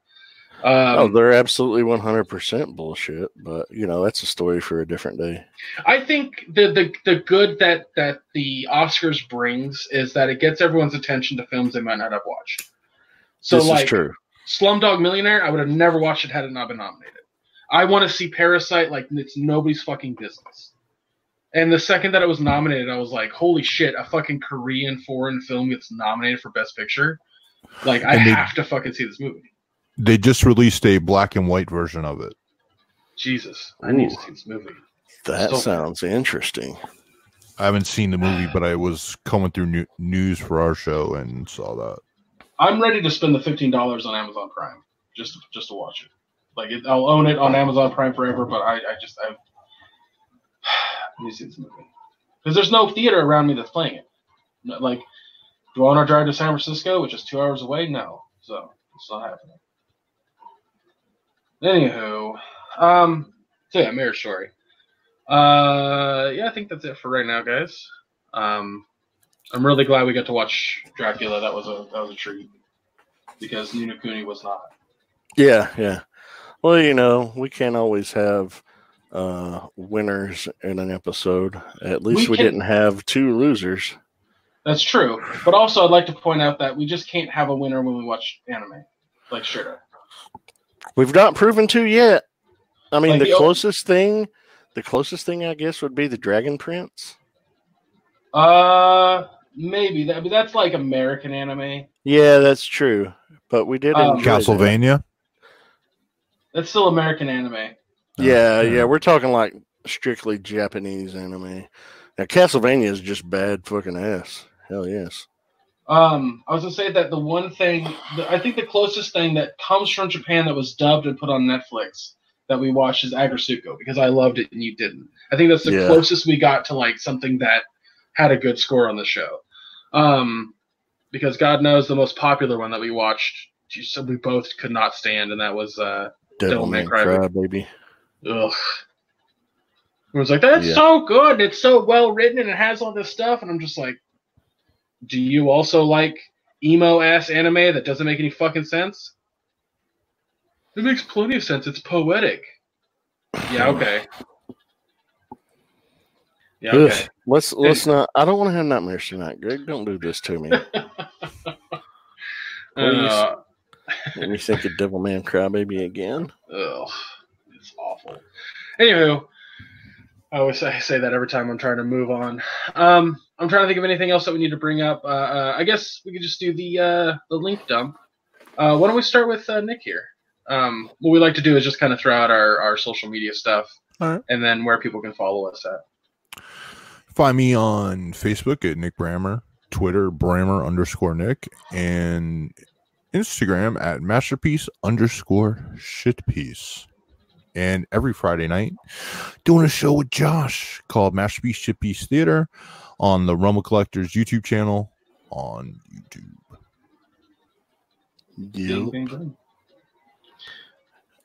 Um, oh, they're absolutely one hundred percent bullshit. But you know, that's a story for a different day. I think the, the the good that that the Oscars brings is that it gets everyone's attention to films they might not have watched. So this like is true. Slumdog Millionaire, I would have never watched it had it not been nominated. I want to see Parasite like it's nobody's fucking business. And the second that it was nominated, I was like, "Holy shit! A fucking Korean foreign film gets nominated for Best Picture! Like, I they- have to fucking see this movie." they just released a black and white version of it. Jesus, I need to see this movie. That so- sounds interesting. I haven't seen the movie, but I was coming through new- news for our show and saw that. I'm ready to spend the fifteen dollars on Amazon Prime just to, just to watch it. Like it, I'll own it on Amazon Prime forever, but I, I just I, I need to see this movie because there's no theater around me that's playing it. Like, do I want to drive to San Francisco, which is two hours away? No, so it's not happening. Anywho, um, so yeah, Marriage Story. Uh, yeah, I think that's it for right now, guys. Um, I'm really glad we got to watch Dracula. That was a that was a treat because Ni no Kuni was not. Yeah, yeah. Well, you know, we can't always have uh winners in an episode. At least We we, can- didn't have two losers. That's true, but also I'd like to point out that we just can't have a winner when we watch anime, like straight up. We've not proven to yet. I mean, Like the the- closest thing, the closest thing I guess would be the Dragon Prince. Uh, maybe that, but that's like American anime. Yeah, that's true. But we did Um, enjoy that. Castlevania. That's still American anime. Yeah, yeah, we're talking like strictly Japanese anime. Now Castlevania is just bad fucking ass. Hell yes. Um, I was gonna say that the one thing, the, I think the closest thing that comes from Japan that was dubbed and put on Netflix that we watched is Aggretsuko because I loved it and you didn't. I think that's the Yeah. closest we got to like something that had a good score on the show. Um, because God knows the most popular one that we watched, you said we both could not stand, and that was uh, Devil May May Cry, Cry, baby. Ugh. It was like that's Yeah. so good. It's so well written and it has all this stuff, and I'm just like, do you also like emo ass anime that doesn't make any fucking sense? It makes plenty of sense. It's poetic. Yeah. Okay. Yeah. Ugh. Okay. Let's let's not. I don't want to have nightmares tonight, Greg. Don't do this to me. Uh, Let me think of Devilman Crybaby again. ugh, awful. Anywho, I always say, I say that every time I'm trying to move on. Um, I'm trying to think of anything else that we need to bring up. Uh, uh, I guess we could just do the uh, the link dump. Uh, why don't we start with uh, Nick here? Um, what we like to do is just kind of throw out our, our social media stuff, All right. and then where people can follow us at. Find me on Facebook at Nick Brammer, Twitter Brammer underscore Nick, and Instagram at masterpiece underscore shitpiece. And every Friday night, doing a show with Josh called Masterpiece Shitpiece Theater on the Realm of Collectors YouTube channel on YouTube. You. Ding, ding, ding.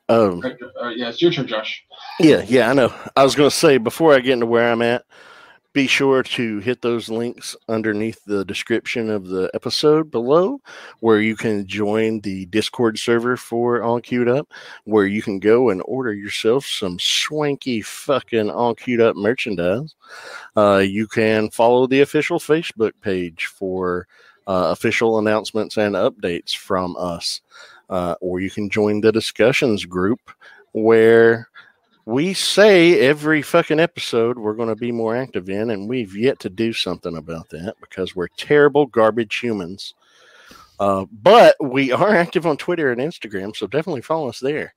Um, uh, yeah, it's your turn, Josh. Yeah, yeah, I know. I was going to say before I get into where I'm at, be sure to hit those links underneath the description of the episode below, where you can join the Discord server for All Queued Up, where you can go and order yourself some swanky fucking All Queued Up merchandise. Uh, you can follow the official Facebook page for uh, official announcements and updates from us, uh, or you can join the discussions group where we say every fucking episode we're going to be more active in, and we've yet to do something about that because we're terrible garbage humans. Uh, but we are active on Twitter and Instagram, so definitely follow us there.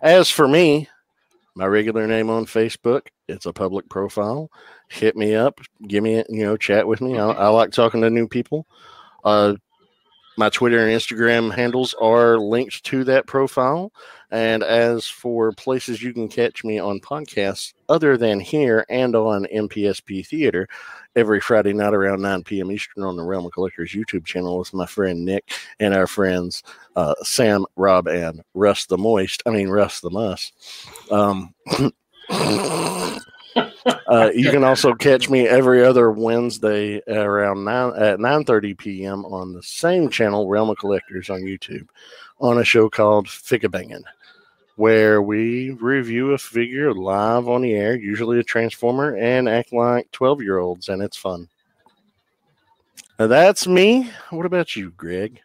As for me, my regular name on Facebook, it's a public profile. Hit me up, give me, you know, chat with me. I, I like talking to new people. Uh, my Twitter and Instagram handles are linked to that profile. And as for places you can catch me on podcasts other than here and on MPSP Theater, every Friday night around 9 p.m. Eastern on the Realm of Collectors YouTube channel with my friend Nick and our friends uh, Sam, Rob, and Russ the Moist. I mean, Russ the Muss. Um, uh, you can also catch me every other Wednesday around nine at nine thirty p.m. on the same channel, Realm of Collectors on YouTube, on a show called Figure Bangin', where we review a figure live on the air, usually a Transformer, and act like twelve year olds, and it's fun. Now, that's me. What about you, Greg?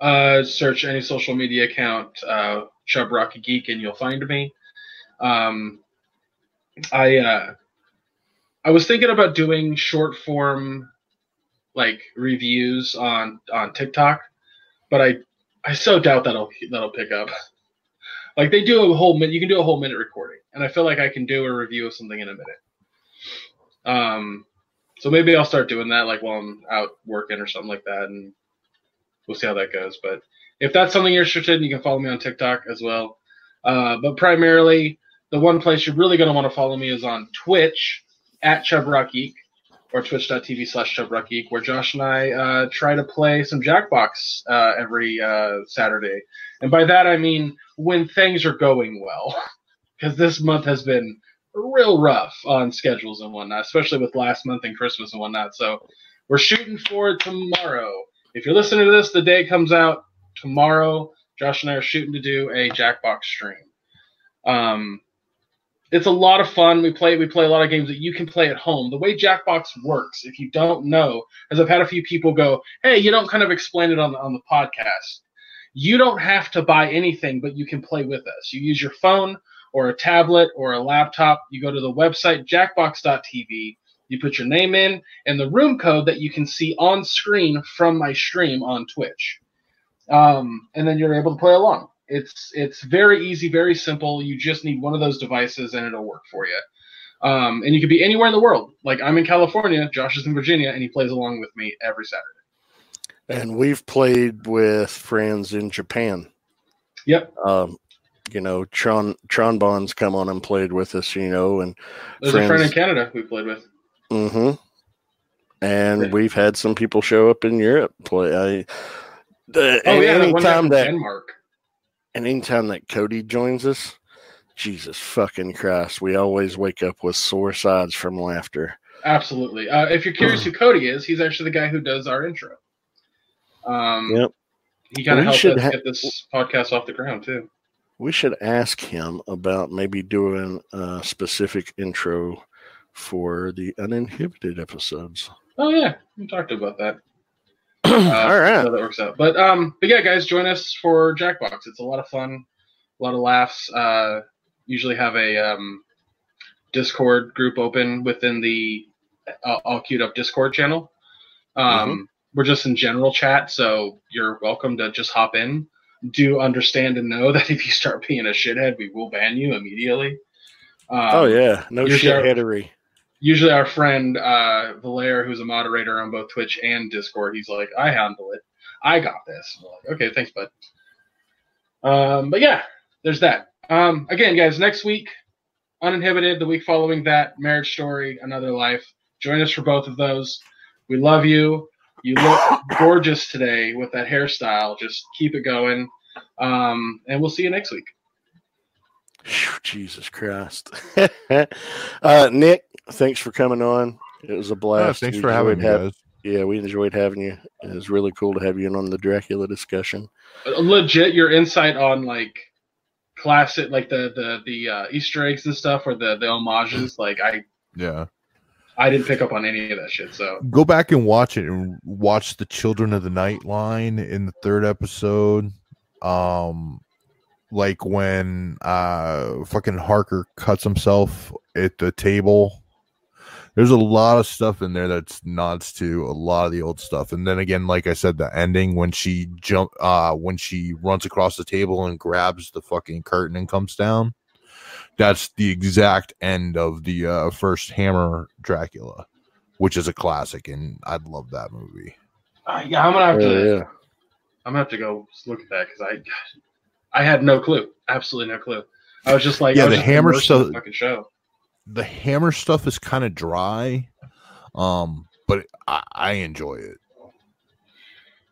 Uh, search any social media account, uh, Chub Rocky Geek, and you'll find me. Um, I uh, I was thinking about doing short form, like reviews on on TikTok, but I I so doubt that'll that'll pick up. Like they do a whole minute, you can do a whole minute recording, and I feel like I can do a review of something in a minute. Um, so maybe I'll start doing that, like while I'm out working or something like that, and we'll see how that goes. But if that's something you're interested in, you can follow me on TikTok as well. Uh, but primarily, the one place you're really going to want to follow me is on Twitch at ChubRockGeek or twitch.tv slash ChubRockGeek, where Josh and I uh, try to play some Jackbox uh, every uh, Saturday. And by that, I mean when things are going well, because this month has been real rough on schedules and whatnot, especially with last month and Christmas and whatnot. So we're shooting for tomorrow. If you're listening to this, the day comes out tomorrow. Josh and I are shooting to do a Jackbox stream. Um, it's a lot of fun. We play we play a lot of games that you can play at home. The way Jackbox works, if you don't know, as I've had a few people go, "Hey, you don't kind of explain it on the, on the podcast." You don't have to buy anything, but you can play with us. You use your phone or a tablet or a laptop. You go to the website jackbox.tv. You put your name in and the room code that you can see on screen from my stream on Twitch, um, and then you're able to play along. It's it's very easy, very simple. You just need one of those devices and it'll work for you. Um, and you could be anywhere in the world. Like I'm in California, Josh is in Virginia, and he plays along with me every Saturday. And we've played with friends in Japan. Yep. Um, you know, Tron Tron Bonds come on and played with us, you know, and There's a friend in Canada we played with. Mm-hmm. And Yeah. we've had some people show up in Europe play. I, the, Oh yeah, that one guy anytime that Denmark. And anytime that Cody joins us, Jesus fucking Christ, we always wake up with sore sides from laughter. Absolutely. Uh, if you're curious who Cody is, he's actually the guy who does our intro. Um, Yep. He kind of helped us ha- get this podcast off the ground too. We should ask him about maybe doing a specific intro for the uninhibited episodes. Oh yeah, we talked about that. Uh, All right. how that works out. But um, but yeah, guys, join us for Jackbox. It's a lot of fun, a lot of laughs. Uh, usually have a um, Discord group open within the uh, all queued up Discord channel. Um, We're just in general chat, so you're welcome to just hop in. Do understand and know that if you start being a shithead, we will ban you immediately. Um, oh yeah, no you're shit sure- headery. Usually our friend uh Valaire, who's a moderator on both Twitch and Discord, he's like, I handle it. I got this. Like, okay, thanks, bud. Um, but yeah, there's that. Um, again, guys, next week, uninhibited. The week following that, marriage story, another life. Join us for both of those. We love you. You look gorgeous today with that hairstyle. Just keep it going. Um, and we'll see you next week. Phew, Jesus Christ. uh, Nick, thanks for coming on. It was a Yeah, blast. thanks We for having me, enjoyed hav- guys. Yeah, we enjoyed having you. It was really cool to have you in on the Dracula discussion. legit your insight on like classic like the the the uh, easter eggs and stuff or the the homages like i Yeah. i didn't pick up on any of that shit so Go back and watch it and watch the Children of the Night line in the third episode. Um like when uh fucking Harker cuts himself at the table. There's a lot of stuff in there that's nods to a lot of the old stuff. And then again, like I said, the ending when she jump uh when she runs across the table and grabs the fucking curtain and comes down. That's the exact end of the uh first Hammer Dracula which is a classic, and I'd love that movie. uh, yeah i'm gonna have to yeah. i'm gonna have to go look at that because i i had no clue absolutely no clue i was just like Yeah, I was the just hammer immersed in the stuff- fucking show The Hammer stuff is kind of dry, um, but I, I enjoy it.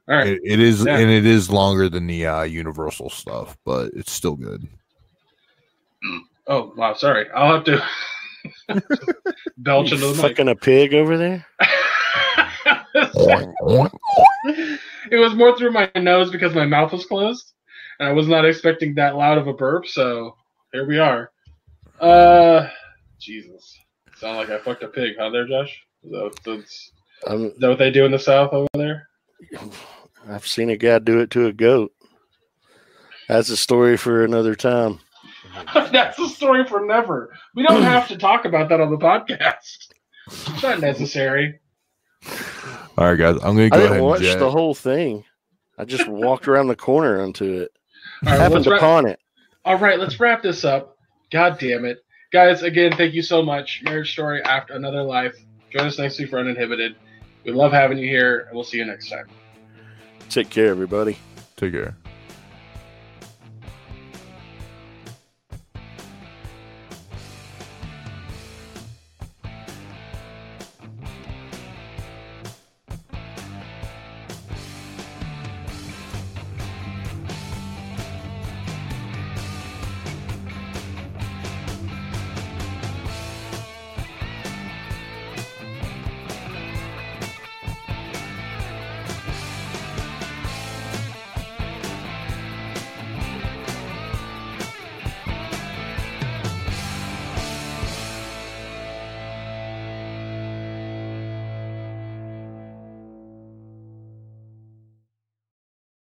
all right it. It is, Yeah. and it is longer than the uh, Universal stuff, but it's still good. oh wow sorry i'll have to belch into the mic fucking a pig over there? it was more through my nose because my mouth was closed, and I was not expecting that loud of a burp. So here we are. Uh, Jesus, sound like I fucked a pig, huh? There, Josh. Is that, that's, Um, is that what they do in the South over there? I've seen a guy do it to a goat. That's a story for another time. that's a story for never. We don't have to talk about that on the podcast. It's not necessary. All right, guys, I'm gonna go ahead didn't and watch jet. the whole thing. I just walked around the corner onto it. All right, Happened let's wrap- upon it. All right, let's wrap this up. God damn it. Guys, again, thank you so much. Marriage Story After Another Life. Join us next week for Uninhibited. We love having you here, and we'll see you next time. Take care, everybody. Take care.